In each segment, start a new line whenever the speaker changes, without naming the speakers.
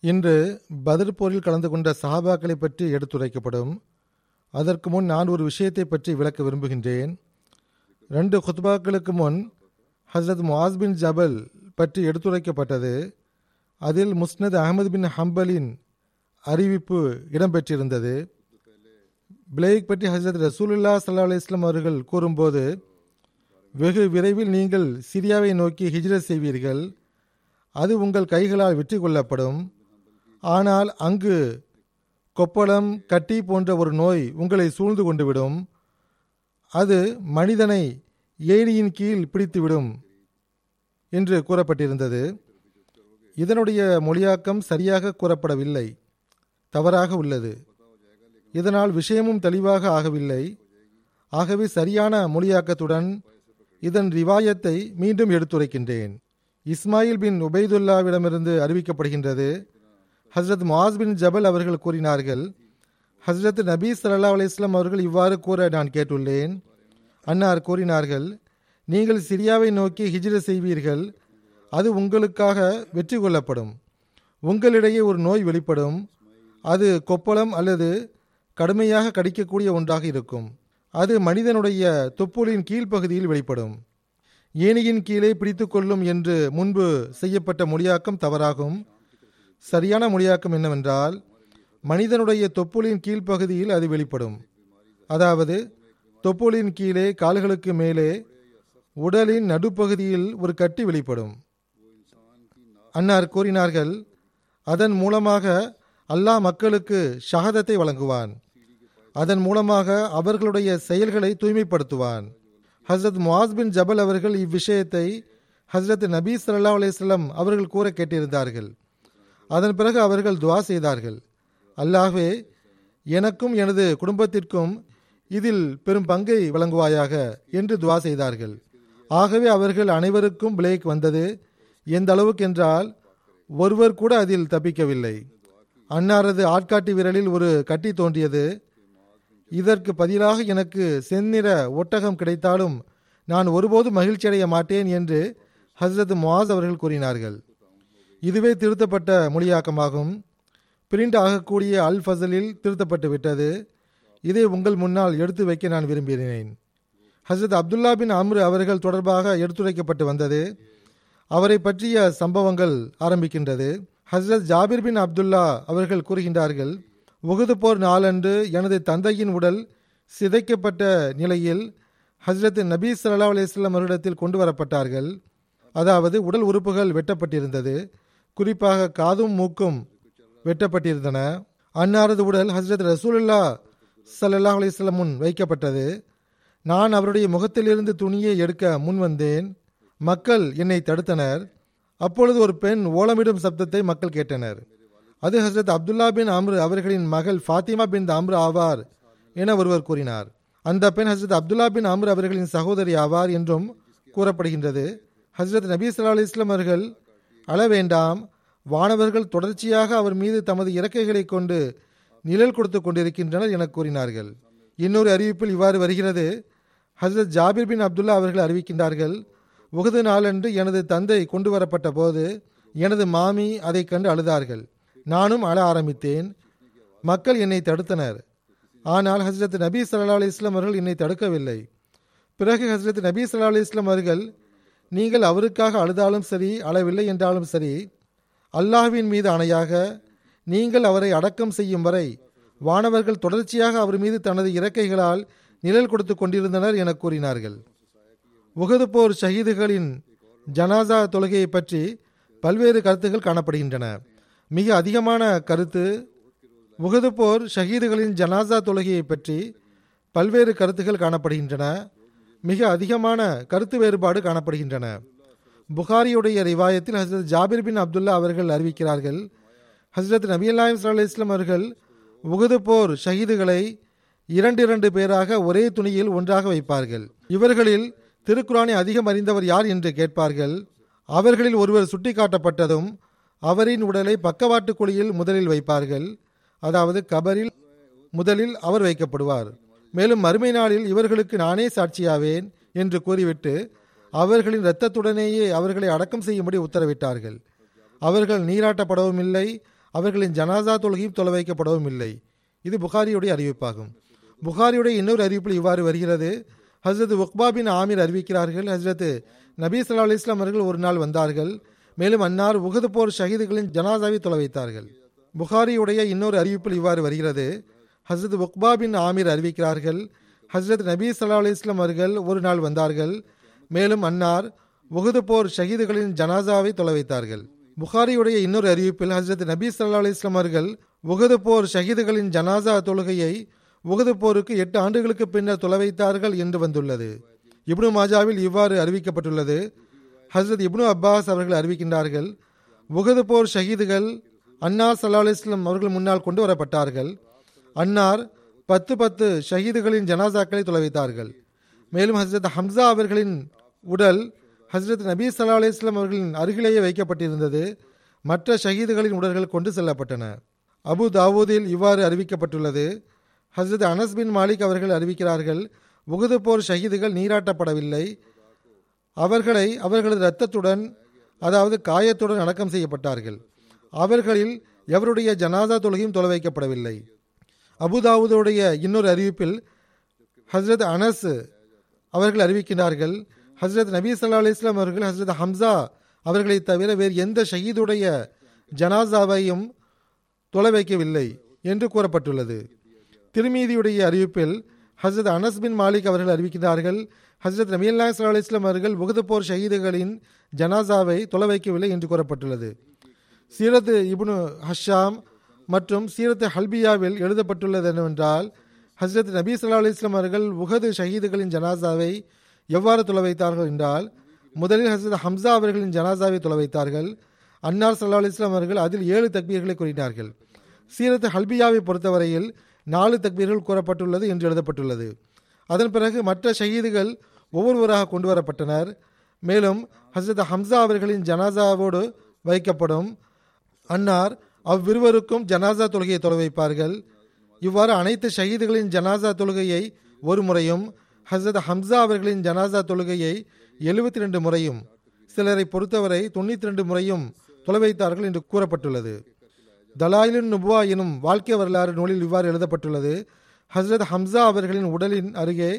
இன்று பதில் போரில் கலந்து கொண்ட சஹாபாக்களை பற்றி எடுத்துரைக்கப்படும். அதற்கு முன் நான் ஒரு விஷயத்தை பற்றி விளக்க விரும்புகின்றேன். ரெண்டு குத்பாக்களுக்கு முன் ஹசரத் முஆஸ் பின் ஜபல் பற்றி எடுத்துரைக்கப்பட்டது. அதில் முஸ்னத் அகமது பின் ஹம்பலின் அறிவிப்பு இடம்பெற்றிருந்தது. பிளேக் பற்றி ஹசரத் ரசூலுல்லா சல்லா அலிஸ்லாம் அவர்கள் கூறும்போது வெகு விரைவில் நீங்கள் சிரியாவை நோக்கி ஹிஜ்ரத் செய்வீர்கள். அது உங்கள் கைகளால் வெற்றி கொள்ளப்படும். ஆனால் அங்கு கொப்பளம் கட்டி போன்ற ஒரு நோய் உங்களை சூழ்ந்து கொண்டுவிடும். அது மனிதனை ஏணியின் கீழ் பிடித்துவிடும் என்று கூறப்பட்டிருந்தது. இதனுடைய மொழியாக்கம் சரியாக கூறப்படவில்லை. தவறாக உள்ளது. இதனால் விஷயமும் தெளிவாக ஆகவில்லை. ஆகவே சரியான மொழியாக்கத்துடன் இதன் ரிவாயத்தை மீண்டும் எடுத்துரைக்கின்றேன். இஸ்மாயில் பின் உபைதுல்லாவிடமிருந்து அறிவிக்கப்படுகின்றது. ஹஸ்ரத் முஆஸ் பின் ஜபல் அவர்கள் கூறினார்கள் ஹஸ்ரத் நபி சல்லா அலிஸ்லாம் அவர்கள் இவ்வாறு கூற நான் கேட்டுள்ளேன். அன்னார் கூறினார்கள் நீங்கள் சிரியாவை நோக்கி ஹிஜ்ர செய்வீர்கள் அது உங்களுக்காக வெற்றி கொள்ளப்படும். உங்களிடையே ஒரு நோய் வெளிப்படும். அது கொப்பளம் அல்லது கடுமையாக கடிக்கக்கூடிய ஒன்றாக இருக்கும். அது மனிதனுடைய தொப்புளின் கீழ்ப்பகுதியில் வெளிப்படும். ஏணியின் கீழே பிடித்து கொள்ளும் என்று முன்பு செய்யப்பட்ட மொழியாக்கம் தவறாகும். சரியான மொழியாக்கம் என்னவென்றால் மனிதனுடைய தொப்புளின் கீழ்ப்பகுதியில் அது வெளிப்படும். அதாவது தொப்புளின் கீழே கால்களுக்கு மேலே உடலின் நடுப்பகுதியில் ஒரு கட்டி வெளிப்படும். அன்னார் கூறினார்கள் அதன் மூலமாக அல்லாஹ் மக்களுக்கு ஷஹதத்தை வழங்குவான். அதன் மூலமாக அவர்களுடைய செயல்களை தூய்மைப்படுத்துவான். ஹசரத் முவாஸ் பின் ஜபல் அவர்கள் இவ்விஷயத்தை ஹசரத் நபீ சல்லா அலிஸ்லாம் அவர்கள் கூற கேட்டிருந்தார்கள். அதன் பிறகு அவர்கள் துவா செய்தார்கள். அல்லாஹே எனக்கும் எனது குடும்பத்திற்கும் இதில் பெரும் பங்கை வழங்குவாயாக என்று துவா செய்தார்கள். ஆகவே அவர்கள் அனைவருக்கும் பிளேக் வந்தது. எந்த அளவுக்கு என்றால் ஒருவர் கூட அதில் தப்பிக்கவில்லை. அன்னாரது ஆட்காட்டி விரலில் ஒரு கட்டி தோன்றியது. இதற்கு பதிலாக எனக்கு செந்நிற ஒட்டகம் கிடைத்தாலும் நான் ஒருபோதும் மகிழ்ச்சியடைய மாட்டேன் என்று ஹசரத் முவாஸ் அவர்கள் கூறினார்கள். இதுவே திருத்தப்பட்ட மொழியாக்கமாகும். பிரிண்ட் ஆகக்கூடிய அல் ஃபசலில் திருத்தப்பட்டு விட்டது. இதை உங்கள் முன்னால் எடுத்து வைக்க நான் விரும்பினேன். ஹசரத் அப்துல்லா பின் அம்ரு அவர்கள் தொடர்பாக எடுத்துரைக்கப்பட்டு வந்தது. அவரை பற்றிய சம்பவங்கள் ஆரம்பிக்கின்றது. ஹசரத் ஜாபிர் பின் அப்துல்லா அவர்கள் கூறுகின்றார்கள் உகுது போர் நாளன்று எனது தந்தையின் உடல் சிதைக்கப்பட்ட நிலையில் ஹசரத் நபீ சல்லா அலிஸ்லாம் அவரிடத்தில் கொண்டு வரப்பட்டார்கள். அதாவது உடல் உறுப்புகள் வெட்டப்பட்டிருந்தது. குறிப்பாக காதும் மூக்கும் வெட்டப்பட்டிருந்தன. அன்னாரது உடல் ஹசரத் ரசூலுல்லா சல்லாஹ் அலிஸ்லம் முன் வைக்கப்பட்டது. நான் அவருடைய முகத்திலிருந்து துணியை எடுக்க முன் வந்தேன். மக்கள் என்னை தடுத்தனர். அப்பொழுது ஒரு பெண் ஓலமிடும் சப்தத்தை மக்கள் கேட்டனர். அது ஹசரத் அப்துல்லா பின் அம்ரு அவர்களின் மகள் ஃபாத்திமா பின் அம்ரு ஆவார் என ஒருவர் கூறினார். அந்த பெண் ஹசரத் அப்துல்லா பின் அம்ரு அவர்களின் சகோதரி ஆவார் என்றும் கூறப்படுகின்றது. ஹசரத் நபி சல்லா அலி இஸ்லாம் அவர்கள் அழ வேண்டாம் வானவர்கள் தொடர்ச்சியாக அவர் மீது தமது இறக்கைகளை கொண்டு நிழல் கொடுத்து கொண்டிருக்கின்றனர் என கூறினார்கள். இன்னொரு அறிவிப்பில் இவ்வாறு வருகிறது. ஹசரத் ஜாபிர் பின் அப்துல்லா அவர்கள் அறிவிக்கின்றார்கள் உகது நாளன்று எனது தந்தை கொண்டு வரப்பட்ட போது எனது மாமி அதை கண்டு அழுதார்கள். நானும் அழ ஆரம்பித்தேன். மக்கள் என்னை தடுத்தனர். ஆனால் ஹசரத் நபி சல்லா அலி இஸ்லாம் அவர்கள் என்னை தடுக்கவில்லை. பிறகு ஹசரத் நபி சல்லா அலி இஸ்லாம் அவர்கள் நீங்கள் அவருக்காக அழுதாலும் சரி அழவில்லை என்றாலும் சரி அல்லாஹ்வின் மீது அணையாக நீங்கள் அவரை அடக்கம் செய்யும் வரை வானவர்கள் தொடர்ச்சியாக அவர் மீது தனது இறக்கைகளால் நிழல் கொடுத்து கொண்டிருந்தனர் என கூறினார்கள். உகது போர் ஷஹீதுகளின் ஜனாசா தொழுகையை பற்றி பல்வேறு கருத்துகள் காணப்படுகின்றன. மிக அதிகமான கருத்து உகது போர் ஷஹீதுகளின் ஜனாசா தொழுகையை பற்றி பல்வேறு கருத்துகள் காணப்படுகின்றன. மிக அதிகமான கருத்து வேறுபாடு காணப்படுகின்றன. புகாரியுடைய ரிவாயத்தில் ஹசரத் ஜாபிர் பின் அப்துல்லா அவர்கள் அறிவிக்கிறார்கள் ஹசரத் நபி அல்லாஹிம் சல்லா இஸ்லாம் அவர்கள் உகது போர் ஷஹீதுகளை இரண்டு இரண்டு பேராக ஒரே துணியில் ஒன்றாக வைப்பார்கள். இவர்களில் திருக்குறானை அதிகம் அறிந்தவர் யார் என்று கேட்பார்கள். அவர்களில் ஒருவர் சுட்டிக்காட்டப்பட்டதும் அவரின் உடலை பக்கவாட்டு குழியில் முதலில் வைப்பார்கள். அதாவது கபரில் முதலில் அவர் வைக்கப்படுவார். மேலும் மறுமை நாளில் இவர்களுக்கு நானே சாட்சியாவேன் என்று கூறிவிட்டு அவர்களின் இரத்தத்துடனேயே அவர்களை அடக்கம் செய்யும்படி உத்தரவிட்டார்கள். அவர்கள் நீராட்டப்படவும் இல்லை அவர்களின் ஜனாசா தொழுகையும் தொலை வைக்கப்படவும் இல்லை. இது புகாரியுடைய அறிவிப்பாகும். புகாரியுடைய இன்னொரு அறிவிப்பில் இவ்வாறு வருகிறது. ஹசரத் உக்பா பின் ஆமீர் அறிவிக்கிறார்கள் ஹசரத் நபீ சல்லா அலி இஸ்லாம் அவர்கள் ஒரு நாள் வந்தார்கள். மேலும் அன்னார் உகது போர் ஷஹீதுகளின் ஜனாசாவை தொலை வைத்தார்கள். புகாரியுடைய இன்னொரு அறிவிப்பில் இவ்வாறு வருகிறது. ஹசரத் உக்பா பின் ஆமீர் அறிவிக்கிறார்கள். ஹசரத் நபி சல்லா அலி இஸ்லாம் அவர்கள் ஒரு நாள் வந்தார்கள். மேலும் அன்னார் உகுது போர் ஷஹீதுகளின் ஜனாசாவை தொலை வைத்தார்கள். புகாரியுடைய இன்னொரு அறிவிப்பில் ஹசரத் நபி சல்லா அலி இஸ்லாம் அவர்கள் உகது போர் ஷஹீதுகளின் ஜனாசா தொழுகையை உகது போருக்கு எட்டு ஆண்டுகளுக்கு பின்னர் தொலை வைத்தார்கள் என்று வந்துள்ளது. இப்னு மாஜாவில் இவ்வாறு அறிவிக்கப்பட்டுள்ளது. ஹசரத் இப்னு அப்பாஸ் அவர்கள் அறிவிக்கின்றார்கள் உகது போர் ஷஹீதுகள் அன்னார் சல்லா அலிஸ்லாம் அவர்கள் முன்னால் கொண்டு வரப்பட்டார்கள். அன்னார் பத்து பத்து ஷஹீதுகளின் ஜனாசாக்களை தொலைவைத்தார்கள். மேலும் ஹசரத் ஹம்சா அவர்களின் உடல் ஹசரத் நபீ சல்லா அலிஸ்லாம் அவர்களின் அருகிலேயே வைக்கப்பட்டிருந்தது. மற்ற ஷஹீதுகளின் உடல்கள் கொண்டு செல்லப்பட்டன. அபு தாவூதில் இவ்வாறு அறிவிக்கப்பட்டுள்ளது. ஹசரத் அனஸ் பின் மாலிக் அவர்கள் அறிவிக்கிறார்கள் உகுது போர் ஷஹீதுகள் நீராட்டப்படவில்லை. அவர்களை அவர்களது இரத்தத்துடன் அதாவது காயத்துடன் அடக்கம் செய்யப்பட்டார்கள். அவர்களில் எவருடைய ஜனாதா தொழுகையும் தொலை வைக்கப்படவில்லை. அபுதாவுதோடைய இன்னொரு அறிவிப்பில் ஹசரத் அனஸ் அவர்கள் அறிவிக்கிறார்கள் ஹசரத் நபி சல்லா அலி இஸ்லாம் அவர்கள் ஹசரத் ஹம்சா அவர்களை தவிர வேறு எந்த ஷஹீதுடைய ஜனாசாவையும் தொலை வைக்கவில்லை என்று கூறப்பட்டுள்ளது. திருமீதியுடைய அறிவிப்பில் ஹசரத் அனஸ் பின் மாலிக் அவர்கள் அறிவிக்கிறார்கள் ஹசரத் நபி அல்லா சல்லா இஸ்லாம் அவர்கள் உகது போர் ஷஹீதுகளின் ஜனாசாவை தொலை வைக்கவில்லை என்று கூறப்பட்டுள்ளது. சீரத் இப்னு ஹஷாம் மற்றும் சீரத்து ஹல்பியாவில் எழுதப்பட்டுள்ளது என்னவென்றால் ஹசரத் நபி சல்லா அலி அவர்கள் உகது ஷஹீதுகளின் ஜனாசாவை எவ்வாறு தொலை வைத்தார்கள் என்றால் முதலில் ஹசரத் ஹம்சா அவர்களின் ஜனாசாவை தொலை வைத்தார்கள் அன்னார் சல்லா அலி அவர்கள் அதில் ஏழு தக்பீர்களை கூறினார்கள். சீரத்து ஹல்பியாவை பொறுத்தவரையில் நாலு தக்பீர்கள் கூறப்பட்டுள்ளது என்று எழுதப்பட்டுள்ளது. அதன் பிறகு மற்ற ஷஹீதுகள் ஒவ்வொருவராக கொண்டு வரப்பட்டனர். மேலும் ஹசரத் ஹம்சா அவர்களின் ஜனாசாவோடு வைக்கப்படும் அன்னார் அவ்விருவருக்கும் ஜனாசா தொழுகையை தொலை வைப்பார்கள். இவ்வாறு அனைத்து ஷஹீதுகளின் ஜனாசா தொழுகையை ஒரு முறையும் ஹசரத் ஹம்சா அவர்களின் ஜனாசா தொழுகையை எழுபத்தி ரெண்டு முறையும் சிலரை பொறுத்தவரை தொண்ணூத்தி ரெண்டு முறையும் தொலை வைத்தார்கள் என்று கூறப்பட்டுள்ளது. தலாயிலின் நுபுவா எனும் வாழ்க்கை வரலாறு நூலில் இவ்வாறு எழுதப்பட்டுள்ளது. ஹசரத் ஹம்சா அவர்களின் உடலின் அருகே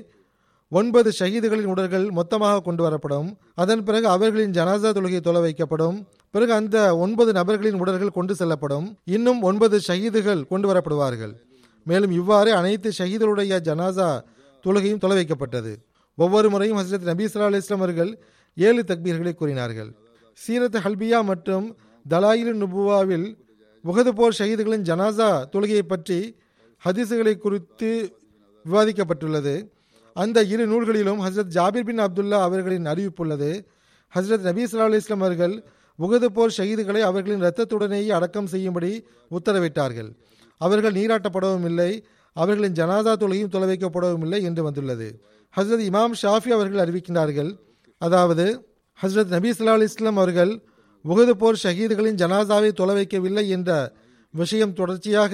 ஒன்பது ஷஹீதுகளின் உடல்கள் மொத்தமாக கொண்டு வரப்படும் அதன் பிறகு அவர்களின் ஜனாசா தொழுகை தொலை வைக்கப்படும். பிறகு அந்த ஒன்பது நபர்களின் உடல்கள் கொண்டு செல்லப்படும். இன்னும் ஒன்பது ஷஹீதுகள் கொண்டு வரப்படுவார்கள் மேலும் இவ்வாறு அனைத்து ஷஹீதுடைய ஜனாசா தொழுகையும் தொலை வைக்கப்பட்டது. ஒவ்வொரு முறையும் ஹசரத் நபி சல்லா அலி இஸ்லாமர்கள் ஏழு தக்பீர்களை கூறினார்கள். சீரத் ஹல்பியா மற்றும் தலாயில் நுபுவாவில் உகது போர் ஷஹீதுகளின் ஜனாசா தொழுகையை பற்றி ஹதீசுகளை குறித்து விவாதிக்கப்பட்டுள்ளது. அந்த இரு நூல்களிலும் ஹசரத் ஜாபிர் பின் அப்துல்லா அவர்களின் அறிவிப்புள்ளது ஹசரத் நபி சல்லா அலிஸ்லாம் அவர்கள் உகது போர் ஷஹீதுகளை அவர்களின் இரத்தத்துடனேயே அடக்கம் செய்யும்படி உத்தரவிட்டார்கள். அவர்கள் நீராட்டப்படவும் இல்லை அவர்களின் ஜனாதா துளையும் தொலை வைக்கப்படவும் இல்லை என்று வந்துள்ளது. ஹசரத் இமாம் ஷாஃபி அவர்கள் அறிவிக்கின்றார்கள் அதாவது ஹசரத் நபி சல்லா அலிஸ்லாம் அவர்கள் உகது போர் ஷஹீதுகளின் ஜனாதாவை தொலை வைக்கவில்லை என்ற விஷயம் தொடர்ச்சியாக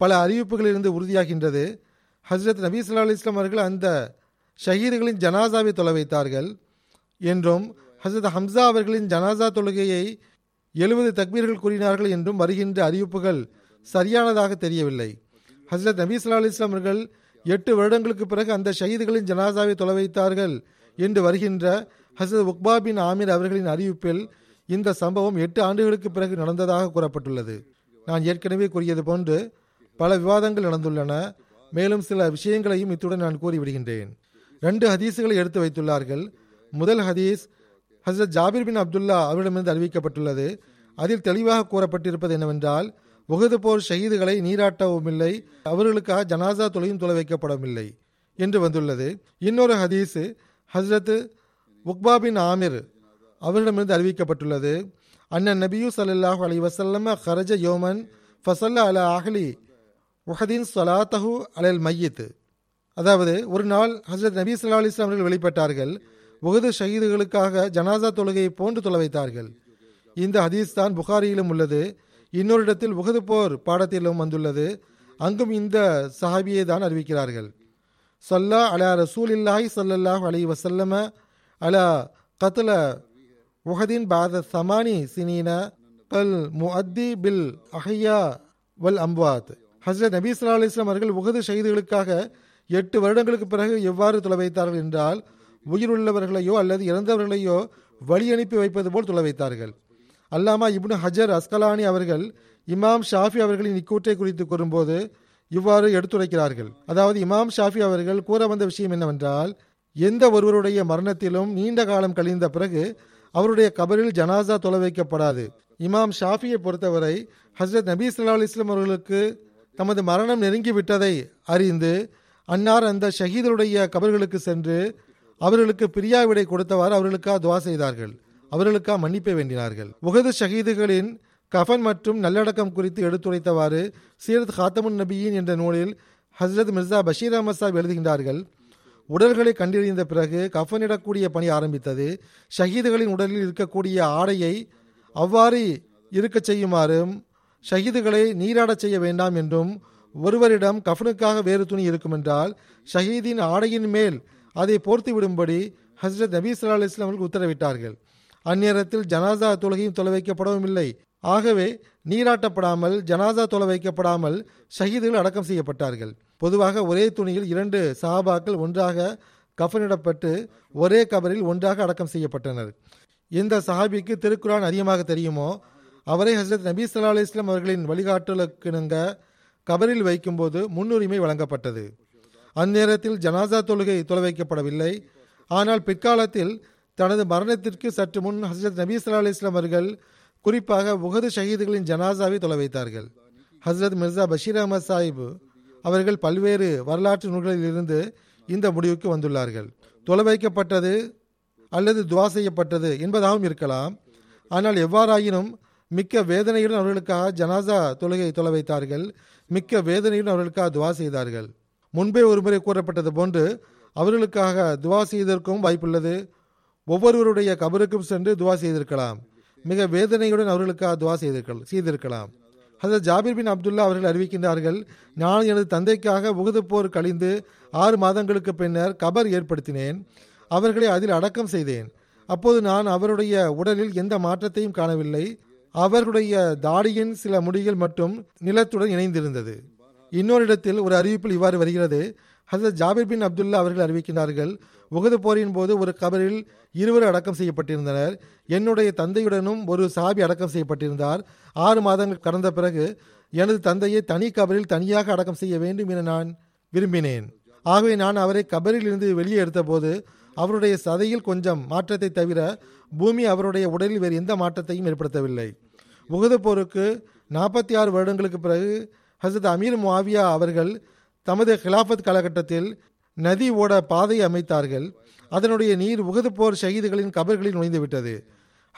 பல அறிவிப்புகளிலிருந்து உறுதியாகின்றது. ஹஸ்ரத் நபி ஸல்லல்லாஹு அலி இஸ்லாம் அவர்கள் அந்த ஷஹீதுகளின் ஜனாசாவை தொலை வைத்தார்கள் என்றும் ஹசரத் ஹம்சா அவர்களின் ஜனாசா தொழுகையை எழுபது தக்பீர்கள் கூறினார்கள் என்றும் வருகின்ற அறிவிப்புகள் சரியானதாக தெரியவில்லை. ஹசரத் நபி ஸல்லல்லாஹு அலி இஸ்லாம் அவர்கள் எட்டு வருடங்களுக்கு பிறகு அந்த ஷஹீதுகளின் ஜனாசாவை தொலை வைத்தார்கள் என்று வருகின்ற ஹசரத் உக்பா பின் ஆமீர் அவர்களின் அறிவிப்பில் இந்த சம்பவம் எட்டு ஆண்டுகளுக்கு பிறகு நடந்ததாக கூறப்பட்டுள்ளது. நான் ஏற்கனவே கூறியது போன்று பல விவாதங்கள் நடந்துள்ளன. மேலும் சில விஷயங்களையும் இத்துடன் நான் கூறிவிடுகின்றேன். ரெண்டு ஹதீஸுகளை எடுத்து வைத்துள்ளார்கள். முதல் ஹதீஸ் ஹசரத் ஜாபிர் பின் அப்துல்லா அவரிடமிருந்து அறிவிக்கப்பட்டுள்ளது. அதில் தெளிவாக கூறப்பட்டிருப்பது என்னவென்றால் உகது போர் ஷஹீதுகளை நீராட்டவும் இல்லை அவர்களுக்காக ஜனாசா தொலையும் தொலை வைக்கப்படவில்லை என்று வந்துள்ளது. இன்னொரு ஹதீஸ் ஹஸ்ரத் உக்பா பின் ஆமிர் அவரிடமிருந்து அறிவிக்கப்பட்டுள்ளது. அண்ணன் நபியு ஸல்லல்லாஹு அலி வசல்லம் ஹரஜ யோமன் ஃபசல்ல அல அஹ்லி உஹதீன் சலாத்தஹு அலல் மையத்து அதாவது ஒரு நாள் ஹசரத் நபி ஸல்லல்லாஹு அலைஹி அவர்கள் வெளிப்பட்டார்கள். உகது ஷஹீதுகளுக்காக ஜனாசா தொழுகையை போன்று தொலை வைத்தார்கள். இந்த ஹதீஸ் தான் புகாரியிலும் உள்ளது. இன்னொரு இடத்தில் உகது போர் பாடத்திலும் வந்துள்ளது. அங்கும் இந்த சஹாபியை தான் அறிவிக்கிறார்கள். சொல்லா அலா ரசூலில்லாஹி சொல்லல்லாஹ் அலி வசல்லம அலா கத்ல உஹதின் பாத சமானி சினீன கல் முஅத்தி பில் அஹையா வல் அம்வாத். ஹஸ்ரத் நபீ ஸல்லல்லாஹு அலிஸ்லாம் அவர்கள் உகது செய்திகளுக்காக எட்டு வருடங்களுக்கு பிறகு எவ்வாறு தொலை வைத்தார்கள் என்றால் உயிருள்ளவர்களையோ அல்லது இறந்தவர்களையோ வழி அனுப்பி வைப்பது போல் தொலை வைத்தார்கள் அல்லாமா இப்னு ஹஜர் அஸ்கலானி அவர்கள் இமாம் ஷாஃபி அவர்களின் இக்கூற்றை குறித்து கூறும்போது இவ்வாறு எடுத்துரைக்கிறார்கள். அதாவது இமாம் ஷாஃபி அவர்கள் கூற வந்த விஷயம் என்னவென்றால் எந்த ஒருவருடைய மரணத்திலும் நீண்ட காலம் கழிந்த பிறகு அவருடைய கபரில் ஜனாசா தொலை வைக்கப்படாது இமாம் ஷாஃபியை பொறுத்தவரை ஹஸ்ரத் நபீ சல்லா அலிஸ்லாம் அவர்களுக்கு தமது மரணம் நெருங்கி விட்டதை அறிந்து அன்னார் அந்த ஷஹீதருடைய கபர்களுக்கு சென்று அவர்களுக்கு பிரியா விடை கொடுத்தவாறு அவர்களுக்காக துவா செய்தார்கள். அவர்களுக்காக மன்னிப்பை வேண்டினார்கள். உகது ஷஹீதுகளின் கஃபன் மற்றும் நல்லடக்கம் குறித்து எடுத்துரைத்தவாறு சீரத் ஹாத்தமுன் நபியின் என்ற நூலில் ஹஸ்ரத் மிர்சா பஷீர் அஹமத் சாப் எழுதுகின்றார்கள். உடல்களை கண்டறிந்த பிறகு கஃபனிடக்கூடிய பணி ஆரம்பித்தது. ஷஹீதுகளின் உடலில் இருக்கக்கூடிய ஆடையை அவ்வாறு இருக்கச் செய்யுமாறும் ஷஹீதுகளை நீராடச் செய்ய வேண்டாம் என்றும் ஒருவரிடம் கஃனுக்காக வேறு துணி இருக்குமென்றால் ஷஹீதின் ஆடையின் மேல் அதை போர்த்து விடும்படி ஹஸ்ரத் நபீ சல்லா அலி இஸ்லாமர்கள் உத்தரவிட்டார்கள். அந்நேரத்தில் ஜனாசா தொழுகையும் தொலை வைக்கப்படவும் இல்லை ஆகவே நீராட்டப்படாமல் ஜனாசா தொலை வைக்கப்படாமல் ஷஹீதுகள் அடக்கம் செய்யப்பட்டார்கள். பொதுவாக ஒரே துணியில் இரண்டு சஹாபாக்கள் ஒன்றாக கஃனிடப்பட்டு ஒரே கபரில் ஒன்றாக அடக்கம் செய்யப்பட்டனர். எந்த சஹாபிக்கு திருக்குரான் அதிகமாக தெரியுமோ அவரை ஹசரத் நபி சல்லா அலைஹி அவர்களின் வழிகாட்டலுக்கிணங்க கபரில் வைக்கும்போது முன்னுரிமை வழங்கப்பட்டது. அந்நேரத்தில் ஜனாசா தொழுகை தொலை வைக்கப்படவில்லை ஆனால் பிற்காலத்தில் தனது மரணத்திற்கு சற்று முன் ஹசரத் நபி சல்லா அலைஹி அவர்கள் குறிப்பாக உகது ஷஹீதுகளின் ஜனாசாவை தொலை வைத்தார்கள் ஹசரத் மிர்சா பஷீர் அஹமத் சாஹிப் அவர்கள் பல்வேறு வரலாற்று நூல்களில் இருந்து இந்த முடிவுக்கு வந்துள்ளார்கள். தொலை வைக்கப்பட்டது அல்லது துவா செய்யப்பட்டது என்பதாகவும் இருக்கலாம். ஆனால் எவ்வாறாயினும் மிக்க வேதனையுடன் அவர்களுக்காக ஜனாசா தொழுகை தொலை வைத்தார்கள். மிக்க வேதனையுடன் அவர்களுக்காக துவா செய்தார்கள். முன்பே ஒருமுறை கூறப்பட்டது போன்று அவர்களுக்காக துவா செய்ததற்கும் வாய்ப்புள்ளது. ஒவ்வொருவருடைய கபருக்கும் சென்று துவா செய்திருக்கலாம். மிக வேதனையுடன் அவர்களுக்காக துவா செய்திருக்கலாம் செய்திருக்கலாம். ஹசரத் ஜாபிர் பின் அப்துல்லா அவர்கள் அறிவிக்கின்றார்கள் நான் எனது தந்தைக்காக உகுது போர் கழிந்து ஆறு மாதங்களுக்கு பின்னர் கபர் ஏற்படுத்தினேன். அவர்களை அதில் அடக்கம் செய்தேன். அப்போது நான் அவருடைய உடலில் எந்த மாற்றத்தையும் காணவில்லை. அவர்களுடைய தாடியின் சில முடிகள் மட்டும் நிலத்துடன் இணைந்திருந்தது. இன்னொரு இடத்தில் ஒரு அறிவிப்பில் இவ்வாறு வருகிறது. ஹசரத் ஜாபிர் பின் அப்துல்லா அவர்கள் அறிவிக்கின்றார்கள் உகது போரின் போது ஒரு கபரில் இருவர் அடக்கம் செய்யப்பட்டிருந்தனர். என்னுடைய தந்தையுடனும் ஒரு சாபி அடக்கம் செய்யப்பட்டிருந்தார். ஆறு மாதங்கள் கடந்த பிறகு எனது தந்தையை தனி கபரில் தனியாக அடக்கம் செய்ய வேண்டும் என நான் விரும்பினேன். ஆகவே நான் அவரை கபரில் இருந்து வெளியே எடுத்தபோது அவருடைய சதையில் கொஞ்சம் மாற்றத்தை தவிர பூமி அவருடைய உடலில் வேறு எந்த மாற்றத்தையும் ஏற்படுத்தவில்லை. உகது போருக்கு நாற்பத்தி ஆறு வருடங்களுக்கு பிறகு ஹசரத் அமீர் முவாவியா அவர்கள் தமது கிலாஃபத் காலகட்டத்தில் நதி ஓட பாதையை அமைத்தார்கள். அதனுடைய நீர் உகது போர் ஷஹீதுகளின் கபர்களில் நுழைந்துவிட்டது.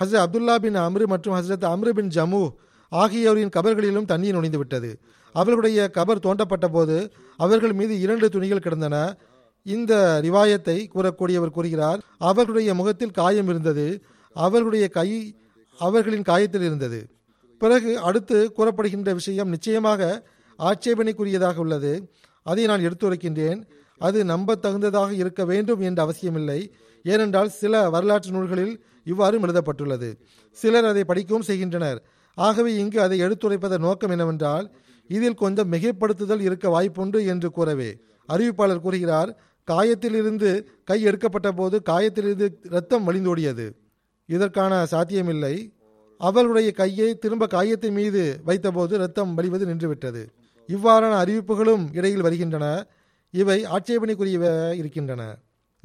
ஹசரத் அப்துல்லா பின் அம்ரு மற்றும் ஹசரத் அம்ரு பின் ஜமு ஆகியோரின் கபர்களிலும் தண்ணீர் நுழைந்துவிட்டது. அவர்களுடைய கபர் தோண்டப்பட்ட போது அவர்கள் மீது இரண்டு துணிகள் கிடந்தன. இந்த ரிவாயத்தை கூறக்கூடியவர் கூறுகிறார் அவர்களுடைய முகத்தில் காயம் இருந்தது அவர்களுடைய கை அவர்களின் காயத்தில் இருந்தது. பிறகு அடுத்து கூறப்படுகின்ற விஷயம் நிச்சயமாக ஆட்சேபனைக்குரியதாக உள்ளது. அதை நான் எடுத்துரைக்கின்றேன். அது நம்பத்தகுந்ததாக இருக்க வேண்டும் என்ற அவசியமில்லை. ஏனென்றால் சில வரலாற்று நூல்களில் இவ்வாறு எழுதப்பட்டுள்ளது. சிலர் அதை படிக்கவும் செய்கின்றனர். ஆகவே இங்கு அதை எடுத்துரைப்பதன் நோக்கம் என்னவென்றால் இதில் கொஞ்சம் மிகைப்படுத்துதல் இருக்க வாய்ப்புண்டு என்று கூறவே. அறிவிப்பாளர் கூறுகிறார் காயத்திலிருந்து கை எடுக்கப்பட்ட போது காயத்திலிருந்து இரத்தம் வழிந்தோடியது. இதற்கான சாத்தியமில்லை. அவருடைய கையை திரும்ப காயத்தின் மீது வைத்தபோது இரத்தம் வழிவது நின்றுவிட்டது. இவ்வாறான அறிவிப்புகளும் இடையில் வருகின்றன. இவை ஆட்சேபனைக்குரிய இருக்கின்றன.